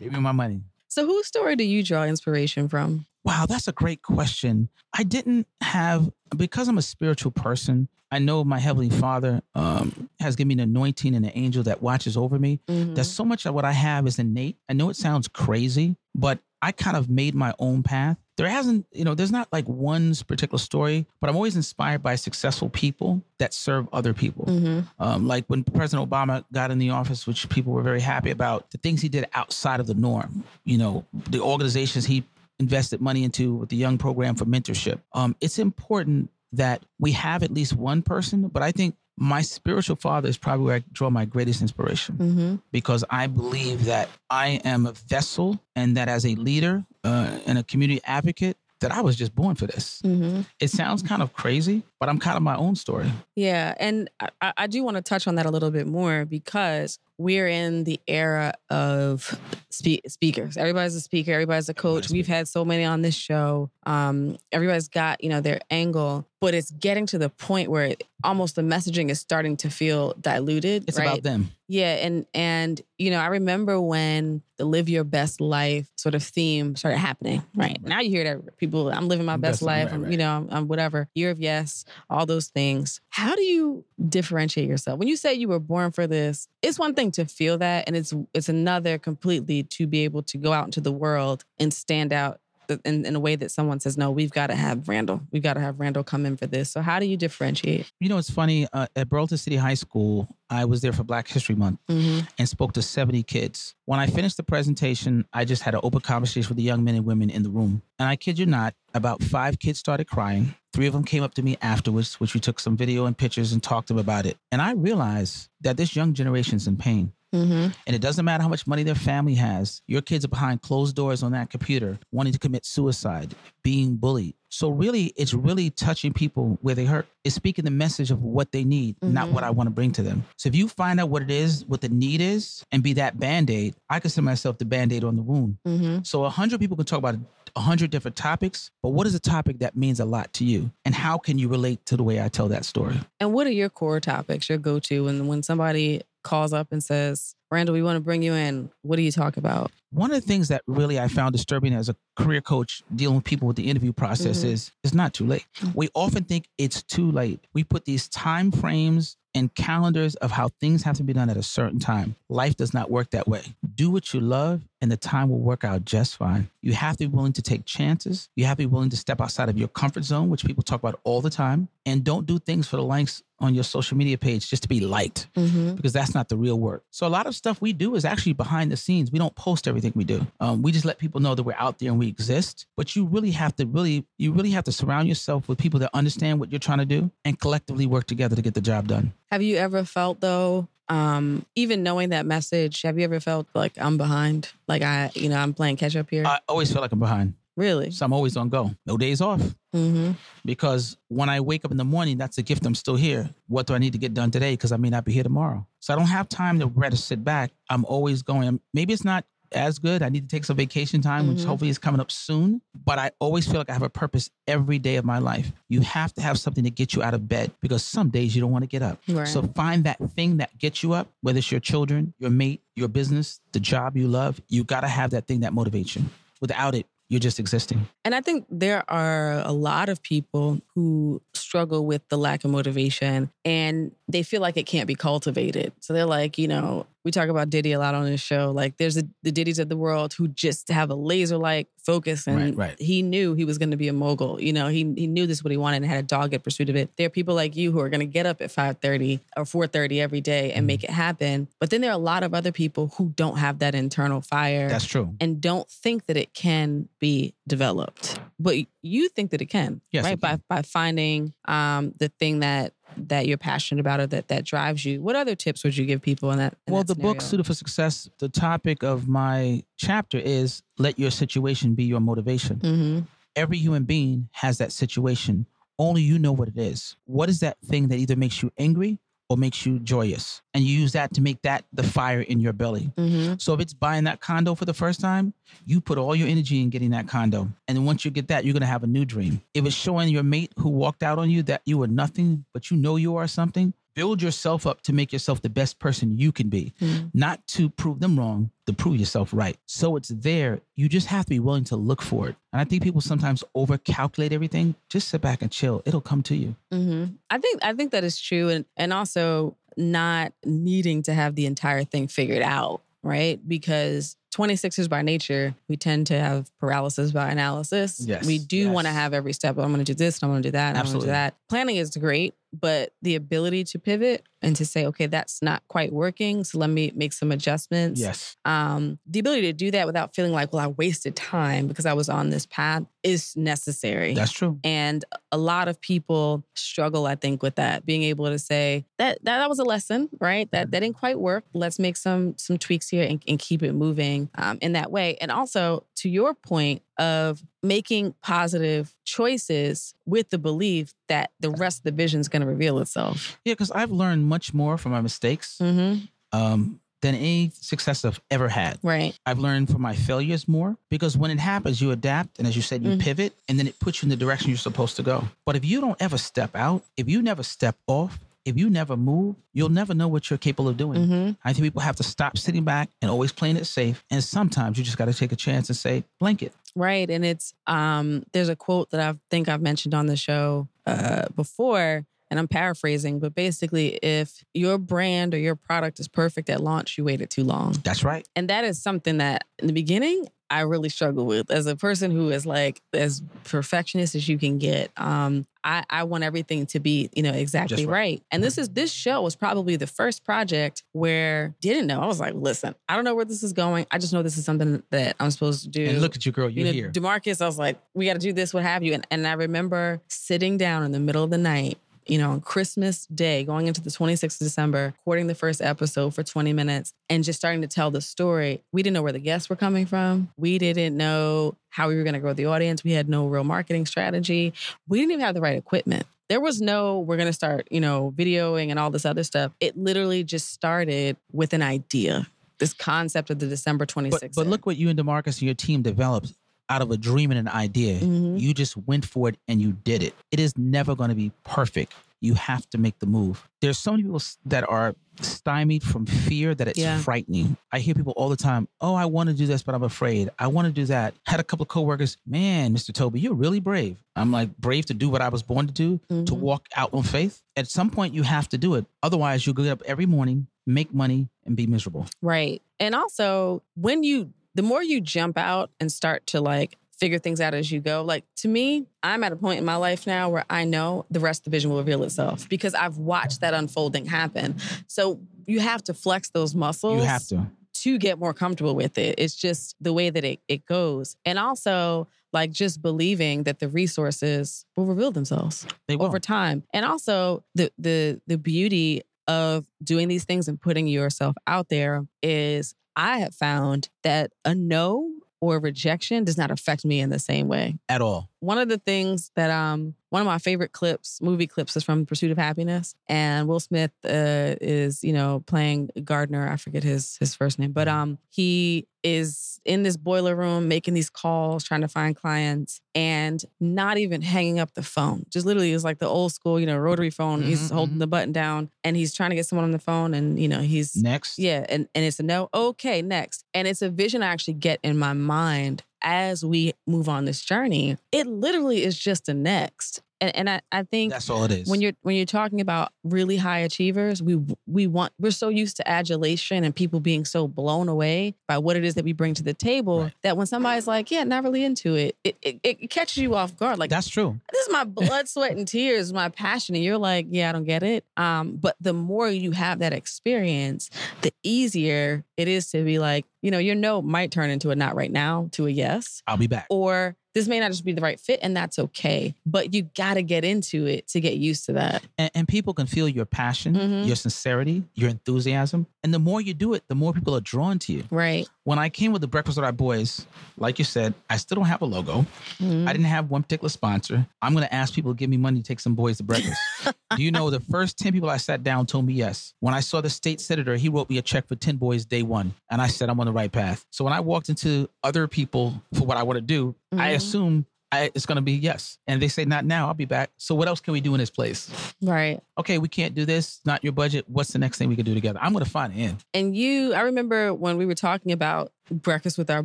Give me my money. So whose story do you draw inspiration from? Wow, that's a great question. I didn't have, because I'm a spiritual person, I know my Heavenly Father um, has given me an anointing and an angel that watches over me. Mhm. That's so much of what I have is innate. I know it sounds crazy, but I kind of made my own path. There hasn't, you know, there's not like one particular story, but I'm always inspired by successful people that serve other people. Mhm. Um, like when President Obama got in the office, which people were very happy about, the things he did outside of the norm, you know, the organizations he invested money into with the young program for mentorship. Um, it's important that we have at least one person, but I think my spiritual father is probably where I draw my greatest inspiration Mhm. because I believe that I am a vessel and that as a leader uh, and a community advocate, that I was just born for this. Mhm. It sounds kind of crazy, but I'm kind of my own story. Yeah, and I- I, do want to touch on that a little bit more because we're in the era of spe- speakers. Everybody's a speaker. Everybody's a coach. Everybody's We've had so many on this show. Um, everybody's got you know their angle, but it's getting to the point where it, almost the messaging is starting to feel diluted. It's right? about them. Yeah, and and you know, I remember when the live your best life sort of theme started happening. Right now, you hear that people, I'm living my best Best life, life. right, right. You know, I'm, I'm whatever. Year of yes, all those things. How do you differentiate yourself when you say you were born for this? It's one thing to feel that, and it's it's another completely to be able to go out into the world and stand out. In, in a way that someone says, no, we've got to have Randall. We've got to have Randall come in for this. So, how do you differentiate? You know, it's funny. Uh, at Burlington City High School, I was there for Black History Month Mm-hmm. and spoke to 70 kids. When I finished the presentation, I just had an open conversation with the young men and women in the room. And I kid you not, about five kids started crying. Three of them came up to me afterwards, which we took some video and pictures and talked to them about it. And I realized that this young generation's in pain. Mm-hmm. And it doesn't matter how much money their family has. Your kids are behind closed doors on that computer, wanting to commit suicide, being bullied. So really, it's really touching people where they hurt. It's speaking the message of what they need, not Mhm. what I want to bring to them. So if you find out what it is, what the need is, and be that band-aid, I consider myself the band-aid on the wound. Mm-hmm. So a hundred people can talk about a hundred different topics, but what is a topic that means a lot to you? And how can you relate to the way I tell that story? And what are your core topics, your go to? And when somebody calls up and says, Randall, we want to bring you in, what do you talk about? One of the things that really I found disturbing as a career coach dealing with people with the interview process Mhm. is it's not too late. We often think it's too late. We put these time frames and calendars of how things have to be done at a certain time. Life does not work that way. Do what you love and the time will work out just fine. You have to be willing to take chances. You have to be willing to step outside of your comfort zone, which people talk about all the time, and don't do things for the likes on your social media page just to be liked Mm-hmm. because that's not the real work. So a lot of stuff we do is actually behind the scenes. We don't post everything we do. Um, we just let people know that we're out there and we exist. But you really have to really, you really have to surround yourself with people that understand what you're trying to do and collectively work together to get the job done. Have you ever felt though, um, even knowing that message, have you ever felt like I'm behind? Like I, you know, I'm playing catch up here? I always feel like I'm behind, really? so I'm always on go. No days off Mm-hmm. because when I wake up in the morning, that's a gift. I'm still here. What do I need to get done today? Because I may not be here tomorrow. So I don't have time to rather sit back. I'm always going. Maybe it's not as good. I need to take some vacation time, which Mhm. hopefully is coming up soon. But I always feel like I have a purpose every day of my life. You have to have something to get you out of bed because some days you don't want to get up. Right. So find that thing that gets you up, whether it's your children, your mate, your business, the job you love. You got to have that thing that motivates you. Without it, You're just existing. And I think there are a lot of people who struggle with the lack of motivation and they feel like it can't be cultivated. So they're like, you know, we talk about Diddy a lot on this show. Like there's the Diddy's of the world who just have a laser like focus and Right, right. he knew he was going to be a mogul. You know, he he knew this is what he wanted and had a dogged pursuit of it. There are people like you who are going to get up at 5:30 or 4:30 every day and Mhm. make it happen. But then there are a lot of other people who don't have that internal fire That's true. and don't think that it can be developed. But you think that it can, Yes, right? it By by finding um, the thing that that you're passionate about or that that drives you. What other tips would you give people in that? in well, that the book? Suited for Success, the topic of my chapter is let your situation be your motivation. Mhm. Every human being has that situation. Only you know what it is. What is that thing that either makes you angry or makes you joyous? And you use that to make that the fire in your belly. Mhm. So if it's buying that condo for the first time, you put all your energy in getting that condo. And then once you get that, you're gonna have a new dream. If it's showing your mate who walked out on you that you were nothing, but you know you are something, build yourself up to make yourself the best person you can be. Mhm. Not to prove them wrong, to prove yourself right. So it's there. You just have to be willing to look for it. And I think people sometimes overcalculate everything. Just sit back and chill. It'll come to you. hmm I think I think that is true, and and also not needing to have the entire thing figured out, right? Because 26ers by nature, we tend to have paralysis by analysis. Yes, we do want to have every step. I'm going to do this, and I'm going to do that, and I'm going to do Absolutely. that. Planning is great, but the ability to pivot and to say, okay, that's not quite working, so let me make some adjustments Yes. um, the ability to do that without feeling like, well, I wasted time because I was on this path is necessary. That's true. and a lot of people struggle, I think, with that, being able to say that that, that was a lesson, right? That that didn't quite work. Let's make some some tweaks here and, and keep it moving um, in that way. And also to your point of making positive choices with the belief that the rest of the vision is going to reveal itself. Yeah, because I've learned much more from my mistakes Mm-hmm. um, than any success I've ever had. Right. I've learned from my failures more because when it happens, you adapt. And as you said, you Mhm. pivot and then it puts you in the direction you're supposed to go. But if you don't ever step out, if you never step off, if you never move, you'll never know what you're capable of doing. Mm-hmm. I think people have to stop sitting back and always playing it safe. And sometimes you just got to take a chance and say, blanket. Right. And it's um there's a quote that I think I've mentioned on the show uh before and I'm paraphrasing, but basically if your brand or your product is perfect at launch, you waited too long. That's right. And that is something that in the beginning I really struggle with as a person who is like as perfectionist as you can get. Um, I, I want everything to be, you know, exactly right. right. And this is this show was probably the first project where didn't know. I was like, listen, I don't know where this is going. I just know this is something that I'm supposed to do. And look at you, girl. You're you know, here. Demarcus, I was like, we got to do this, what have you. And, and I remember sitting down in the middle of the night, you know, on Christmas Day, going into the 26th of December, recording the first episode for 20 minutes and just starting to tell the story. We didn't know where the guests were coming from. We didn't know how we were going to grow the audience. We had no real marketing strategy. We didn't even have the right equipment. There was no, we're going to start, you know, videoing and all this other stuff. It literally just started with an idea. This concept of the December 26th. But, but look what you and Demarcus and your team developed out of a dream and an idea. Mhm. You just went for it and you did it. It is never going to be perfect. You have to make the move. There's so many people that are stymied from fear that it's Yeah. frightening. I hear people all the time, "Oh, I want to do this, but I'm afraid. I want to do that." Had a couple of coworkers, "Man, Mr. Toby, you're really brave." I'm like, "Brave to do what I was born to do, to Mhm. walk out on faith." At some point, you have to do it. Otherwise, you'll get up every morning, make money, and be miserable. Right. And also, when you, the more you jump out and start to like figure things out as you go, like to me, I'm at a point in my life now where I know the rest of the vision will reveal itself because I've watched that unfolding happen. So you have to flex those muscles You have to. to get more comfortable with it. It's just the way that it, it goes. And also, like just believing that the resources will reveal themselves They will. over time. And also the the the beauty of doing these things and putting yourself out there is I have found that a no or rejection does not affect me in the same way. at all. One of the things that um one of my favorite clips, movie clips, is from Pursuit of Happiness, and Will Smith uh, is you know playing Gardner. I forget his his first name, but um he is in this boiler room making these calls, trying to find clients, and not even hanging up the phone. Just literally is like the old school, you know, rotary phone. he's Mhm, holding mhm. the button down, and he's trying to get someone on the phone, and you know he's Next. yeah, and, and it's a no. Okay, next. And it's a vision I actually get in my mind as we move on this journey, it literally is just the next. And, and I, I think That's all it is. when you're when you're talking about really high achievers, we we want we're so used to adulation and people being so blown away by what it is that we bring to the table Right. that when somebody's like, yeah, not really into it, it, it, it catches you off guard. Like That's true. this is my blood, sweat, and tears, my passion. And you're like, yeah, I don't get it. Um, but the more you have that experience, the easier it is to be like, you know, your no might turn into a not right now to a yes, I'll be back. or this may not just be the right fit, and that's okay. But you got to get into it to get used to that. And, and people can feel your passion, Mhm. your sincerity, your enthusiasm. And the more you do it, the more people are drawn to you. Right. When I came with the Breakfast with Our Boys, like you said, I still don't have a logo. Mhm. I didn't have one particular sponsor. I'm going to ask people to give me money to take some boys to breakfast. Do you know the first 10 people I sat down told me yes? When I saw the state senator, he wrote me a check for 10 boys day one. And I said, I'm on the right path. So when I walked into other people for what I want to do, I Mhm. assume I, it's going to be yes. And they say, not now, I'll be back. So what else can we do in this place? Right. Okay, we can't do this, not your budget. What's the next thing we can do together? I'm going to find an end. And you, I remember when we were talking about breakfast with our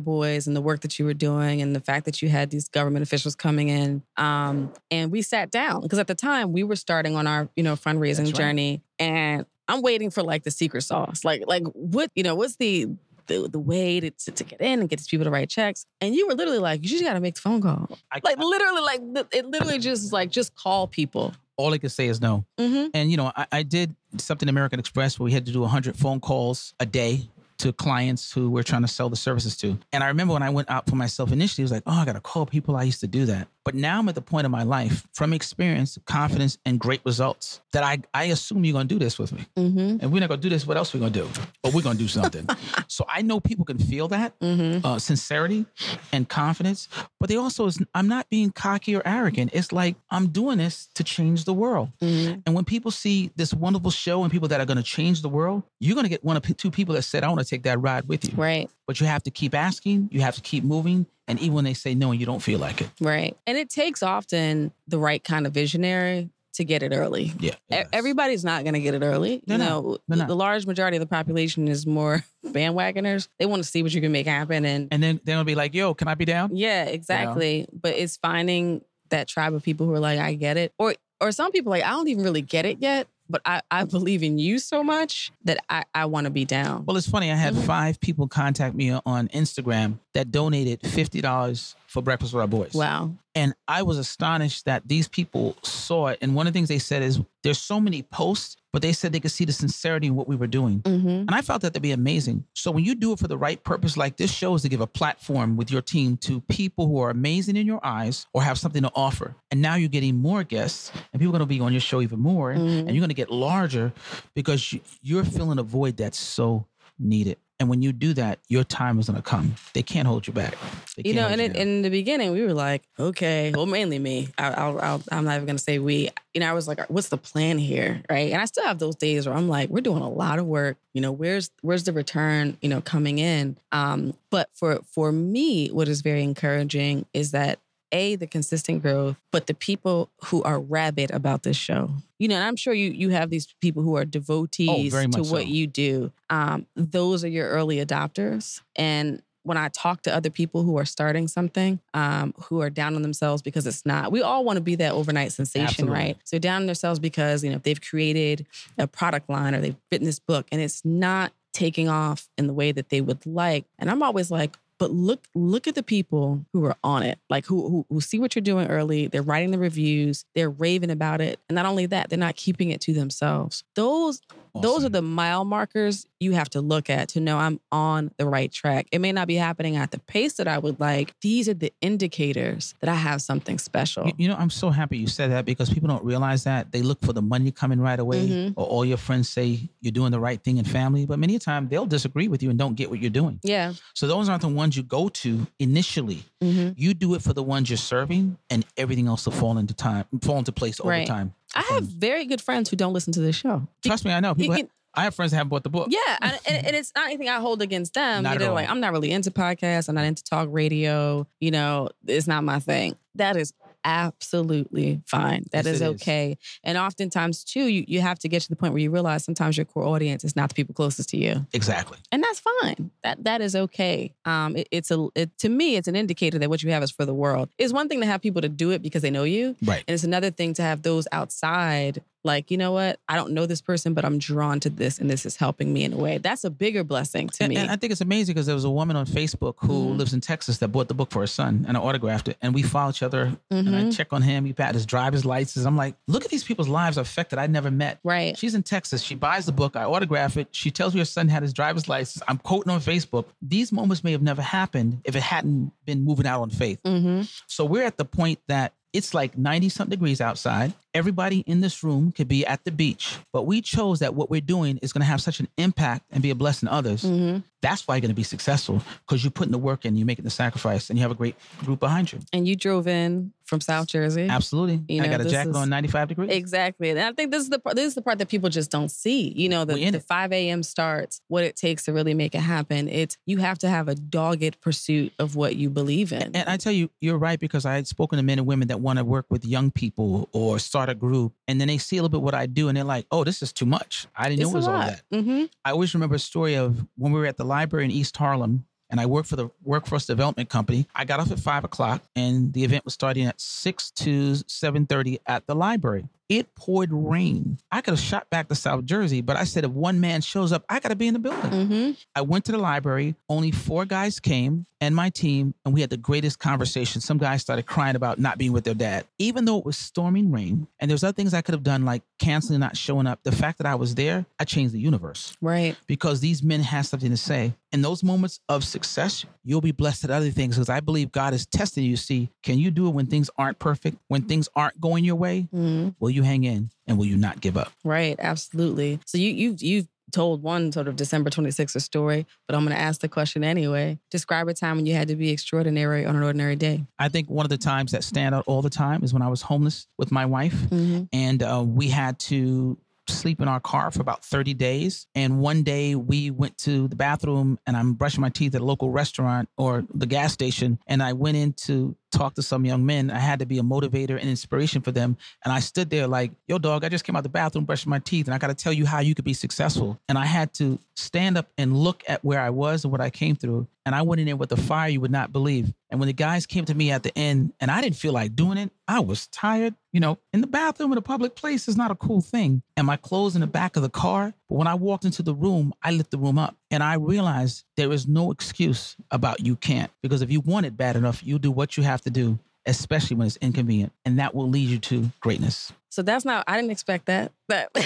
boys and the work that you were doing and the fact that you had these government officials coming in. Um, and we sat down because at the time we were starting on our, you know, fundraising right. journey. And I'm waiting for like the secret sauce. Like, like what, you know, what's the the, the way to, to, to get in and get these people to write checks. And you were literally like, you just gotta make the phone call. I, Like literally, like it literally just like just call people. all I could say is no. Mm-hmm. And you know, I, I did something American Express where we had to do 100 phone calls a day to clients who we're trying to sell the services to. And I remember when I went out for myself initially, it was like, oh, I got to call people. I used to do that. But now I'm at the point of my life from experience, confidence, and great results that I, I assume you're going to do this with me. Mm-hmm. And we're not going to do this. What else we going to do? But we're going to do something. so I know people can feel that Mm-hmm. uh, sincerity and confidence, but they also is I'm not being cocky or arrogant. It's like I'm doing this to change the world. Mm-hmm. And when people see this wonderful show and people that are going to change the world, you're going to get one of two people that said, "I want to take that ride with you." Right. But you have to keep asking. You have to keep moving. And even when they say no and you don't feel like it, Right. And it takes often the right kind of visionary to get it early. yeah, it Everybody's not going to get it early. They're you know, the, large majority of the population is more bandwagoners. They want to see what you can make happen. And and then they'll be like, "Yo, can I be down?" yeah, exactly. But it's finding that tribe of people who are like, I get it. Or or some people like, I don't even really get it yet, but I, I believe in you so much that I, I want to be down. Well, it's funny. I had Mhm. five people contact me on Instagram that donated fifty dollars for Breakfast with Our Boys. Wow. And I was astonished that these people saw it. And one of the things they said is there's so many posts, but they said they could see the sincerity in what we were doing. Mm-hmm. And I felt that to be amazing. So when you do it for the right purpose, like this show is to give a platform with your team to people who are amazing in your eyes or have something to offer. And now you're getting more guests and people are going to be on your show even more. Mhm. And you're going to get larger because you're filling a void that's so needed. And when you do that, your time is going to come. They can't hold you back. You know, and you it, in the beginning, we were like, okay, well, mainly me. I, I'll, I'll, I'm not even gonna say we. You know, I was like, what's the plan here, right? And I still have those days where I'm like, we're doing a lot of work. You know, where's where's the return? You know, coming in. Um, but for for me, what is very encouraging is that a the consistent growth, but the people who are rabid about this show. You know, and I'm sure you you have these people who are devotees very to what so. you do. Um, those are your early adopters, and when I talk to other people who are starting something, um, who are down on themselves because it's not, we all want to be that overnight sensation, Absolutely. right? So down on themselves because, you know, if they've created a product line or they've written this book and it's not taking off in the way that they would like. And I'm always like, but look, look at the people who are on it, like who, who who see what you're doing early. They're writing the reviews. They're raving about it, and not only that, they're not keeping it to themselves. Those those are the mile markers you have to look at to know I'm on the right track. It may not be happening at the pace that I would like. These are the indicators that I have something special. You, you know, I'm so happy you said that because people don't realize that. They look for the money coming right away, Mhm. or all your friends say you're doing the right thing in family. But many times they'll disagree with you and don't get what you're doing. Yeah. So those aren't the ones you go to initially. hmm You do it for the ones you're serving, and everything else will fall into time, fall into place over Right. time. I have very good friends who don't listen to this show. Trust me, I know people. You can- I have friends that haven't bought the book. Yeah, and, and, and it's not anything I hold against them. Not at They're all. like, I'm not really into podcasts. I'm not into talk radio. You know, it's not my thing. That is absolutely fine. That Yes, is it is. okay. And oftentimes too, you, you have to get to the point where you realize sometimes your core audience is not the people closest to you. Exactly. And that's fine. That that is okay. Um, it, it's a it, to me, it's an indicator that what you have is for the world. It's one thing to have people to do it because they know you, Right. and it's another thing to have those outside. Like, you know what? I don't know this person, but I'm drawn to this, and this is helping me in a way. That's a bigger blessing to And, me. and I think it's amazing because there was a woman on Facebook who Mhm. lives in Texas that bought the book for her son and I autographed it. And we follow each other and I Mhm. check on him. He had his driver's license. I'm like, look at these people's lives affected. I never met. right. She's in Texas. She buys the book. I autograph it. She tells me her son had his driver's license. I'm quoting on Facebook. These moments may have never happened if it hadn't been moving out on faith. Mm-hmm. So we're at the point that it's like 90 something degrees outside. Everybody in this room could be at the beach, but we chose that what we're doing is going to have such an impact and be a blessing to others. Mm-hmm. That's why you're going to be successful because you're putting the work in, you're making the sacrifice, and you have a great group behind you. And you drove in from South Jersey. Absolutely. You I got a jacket is- on 95 degrees. Exactly. And I think this is the part this is the part that people just don't see. You know, the, the 5 a.m. starts, what it takes to really make it happen. It's you have to have a dogged pursuit of what you believe in. And I tell you, you're right because I had spoken to men and women that want to work with young people or start a group, and then they see a little bit what I do, and they're like, "Oh, this is too much. I didn't it's know it was all that." Mm-hmm. I always remember a story of when we were at the library in East Harlem, and I worked for the Workforce Development Company. I got off at five o'clock, and the event was starting at six to seven thirty at the library. It poured rain. I could have shot back to South Jersey, but I said if one man shows up, I got to be in the building. Mm-hmm. I went to the library. Only four guys came and my team, and we had the greatest conversation. Some guys started crying about not being with their dad, even though it was storming rain. And there's other things I could have done, like canceling, not showing up. The fact that I was there, I changed the universe Right. because these men had something to say. In those moments of success, you'll be blessed at other things because I believe God is testing you see can you do it when things aren't perfect, when things aren't going your way? Mm-hmm. Will you hang in and will you not give up? Right. Absolutely. So you you you've told one sort of December 26th story, but I'm going to ask the question anyway. Describe a time when you had to be extraordinary on an ordinary day. I think one of the times that stand out all the time is when I was homeless with my wife. Mm-hmm. and uh, we had to sleep in our car for about 30 days. And one day we went to the bathroom and I'm brushing my teeth at a local restaurant or the gas station. And I went in to talk to some young men. I had to be a motivator and inspiration for them. And I stood there like, yo, dog, I just came out the bathroom brushing my teeth and I got to tell you how you could be successful. And I had to stand up and look at where I was and what I came through. And I went in there with a fire you would not believe. And when the guys came to me at the end, and I didn't feel like doing it, I was tired. You know, in the bathroom in a public place is not a cool thing. And my clothes in the back of the car. But when I walked into the room, I lit the room up. And I realized there is no excuse about you can't. Because if you want it bad enough, you'll do what you have to do, especially when it's inconvenient. And that will lead you to greatness. So that's not I didn't expect that. That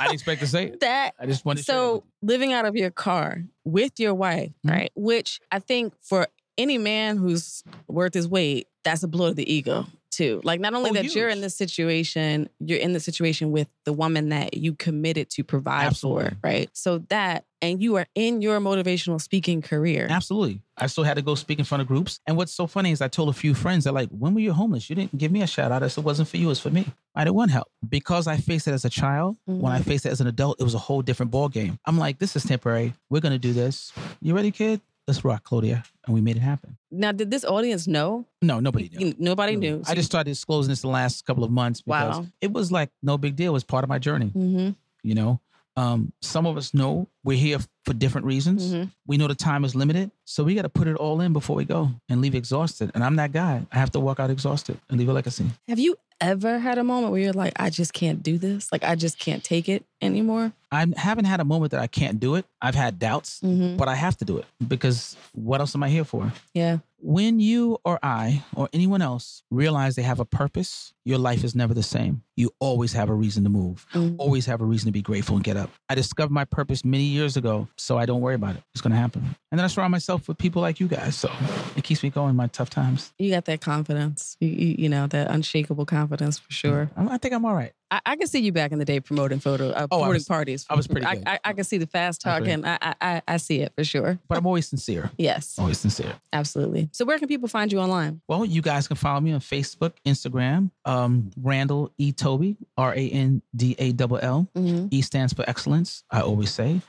I didn't expect to say it. that I just wanted to share it so living out of your car with your wife, Mhm. right? Which I think for any man who's worth his weight, that's a blow to the ego too. Like not only Oh, that you're in huge. this situation, you're in the situation with the woman that you committed to provide Absolutely. for, right? So that and you are in your motivational speaking career. Absolutely. I still had to go speak in front of groups. And what's so funny is I told a few friends, they're like, when were you homeless? You didn't give me a shout out. I said, it wasn't for you, it was for me. I didn't want help. Because I faced it as a child, when I mm-hmm. faced it as an adult, it was a whole different ball game. I'm like, this is temporary. We're going to do this. You ready, kid? Let's rock, Claudia. And we made it happen. Now, did this audience know? No, nobody knew. Nobody No. knew. I just started disclosing this the last couple of months because Wow. it was like no big deal. It was part of my journey, hmm you know? Um, some of us know we're here for different reasons. hmm We know the time is limited, so we got to put it all in before we go and leave exhausted. And I'm that guy. I have to walk out exhausted and leave a legacy. Have you ever had a moment where you're like, I just can't do this? Like, I just can't take it anymore? I haven't had a moment that I can't do it. I've had doubts, Mm-hmm. but I have to do it because what else am I here for? Yeah. When you or I or anyone else realize they have a purpose, your life is never the same. You always have a reason to move, Mhm. always have a reason to be grateful and get up. I discovered my purpose many years ago, so I don't worry about it. It's going to happen. And then I surround myself with people like you guys, so it keeps me going in my tough times. You got that confidence, you, you, you know, that unshakable confidence for sure. I, I think I'm all right. I, I can see you back in the day promoting photo, uh, Oh, I promoting was- parties. I was pretty I. I, I can see the fast I talking. I, I, I, I see it for sure. But I'm always sincere. Yes, Always sincere. absolutely. So where can people find you online? Well, you guys can follow me on Facebook, Instagram, um, Randall E. Toby, R A N D A L L. Mm-hmm. E stands for excellence, I always say.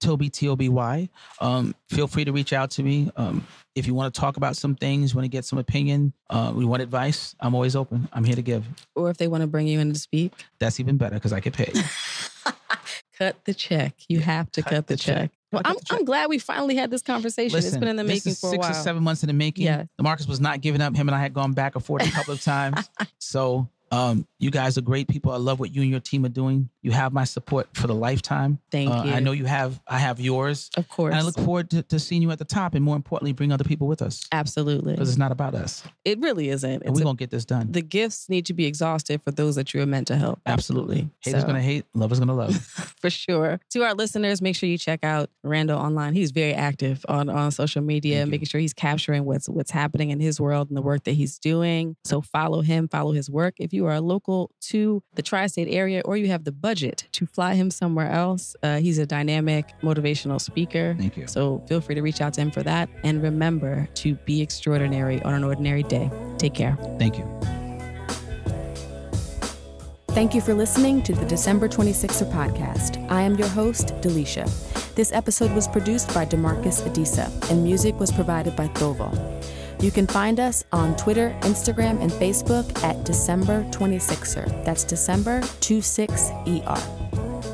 Toby, T O B Y. Um, feel free to reach out to me. Um, If you want to talk about some things, want to get some opinion, uh, we want advice, I'm always open. I'm here to give. Or if they want to bring you in to speak, That's even better because I get paid. cut the check. You have to cut, the, check. Well, I'm, check. I'm glad we finally had this conversation. It's been in the making for a six while. or seven months in the making. Yeah. Marcus was not giving up. Him and I had gone back and forth a couple of times. So um, you guys are great people. I love what you and your team are doing. You have my support for the lifetime. Thank Uh, you. I know you have. I have yours. Of course. And I look forward to, to seeing you at the top, and more importantly, bring other people with us Absolutely. because it's not about us. It really isn't. And we're gonna get this done. the gifts need to be exhausted for those that you are meant to help. Absolutely. Haters So- gonna hate. Lovers gonna love. for sure. To our listeners, make sure you check out Randall online. He's very active on, on social media, making sure he's capturing what's what's happening in his world and the work that he's doing. So follow him, follow his work. If you are local to the tri-state area or you have the budget to fly him somewhere else, uh, he's a dynamic motivational speaker. Thank you. So feel free to reach out to him for that. And remember to be extraordinary on an ordinary day. Take care. Thank you. Thank you for listening to the December 26er podcast. I am your host, Delisha. This episode was produced by Demarcus Adisa, and music was provided by Thovo. You can find us on Twitter, Instagram, and Facebook at December 26er. That's December 26ER.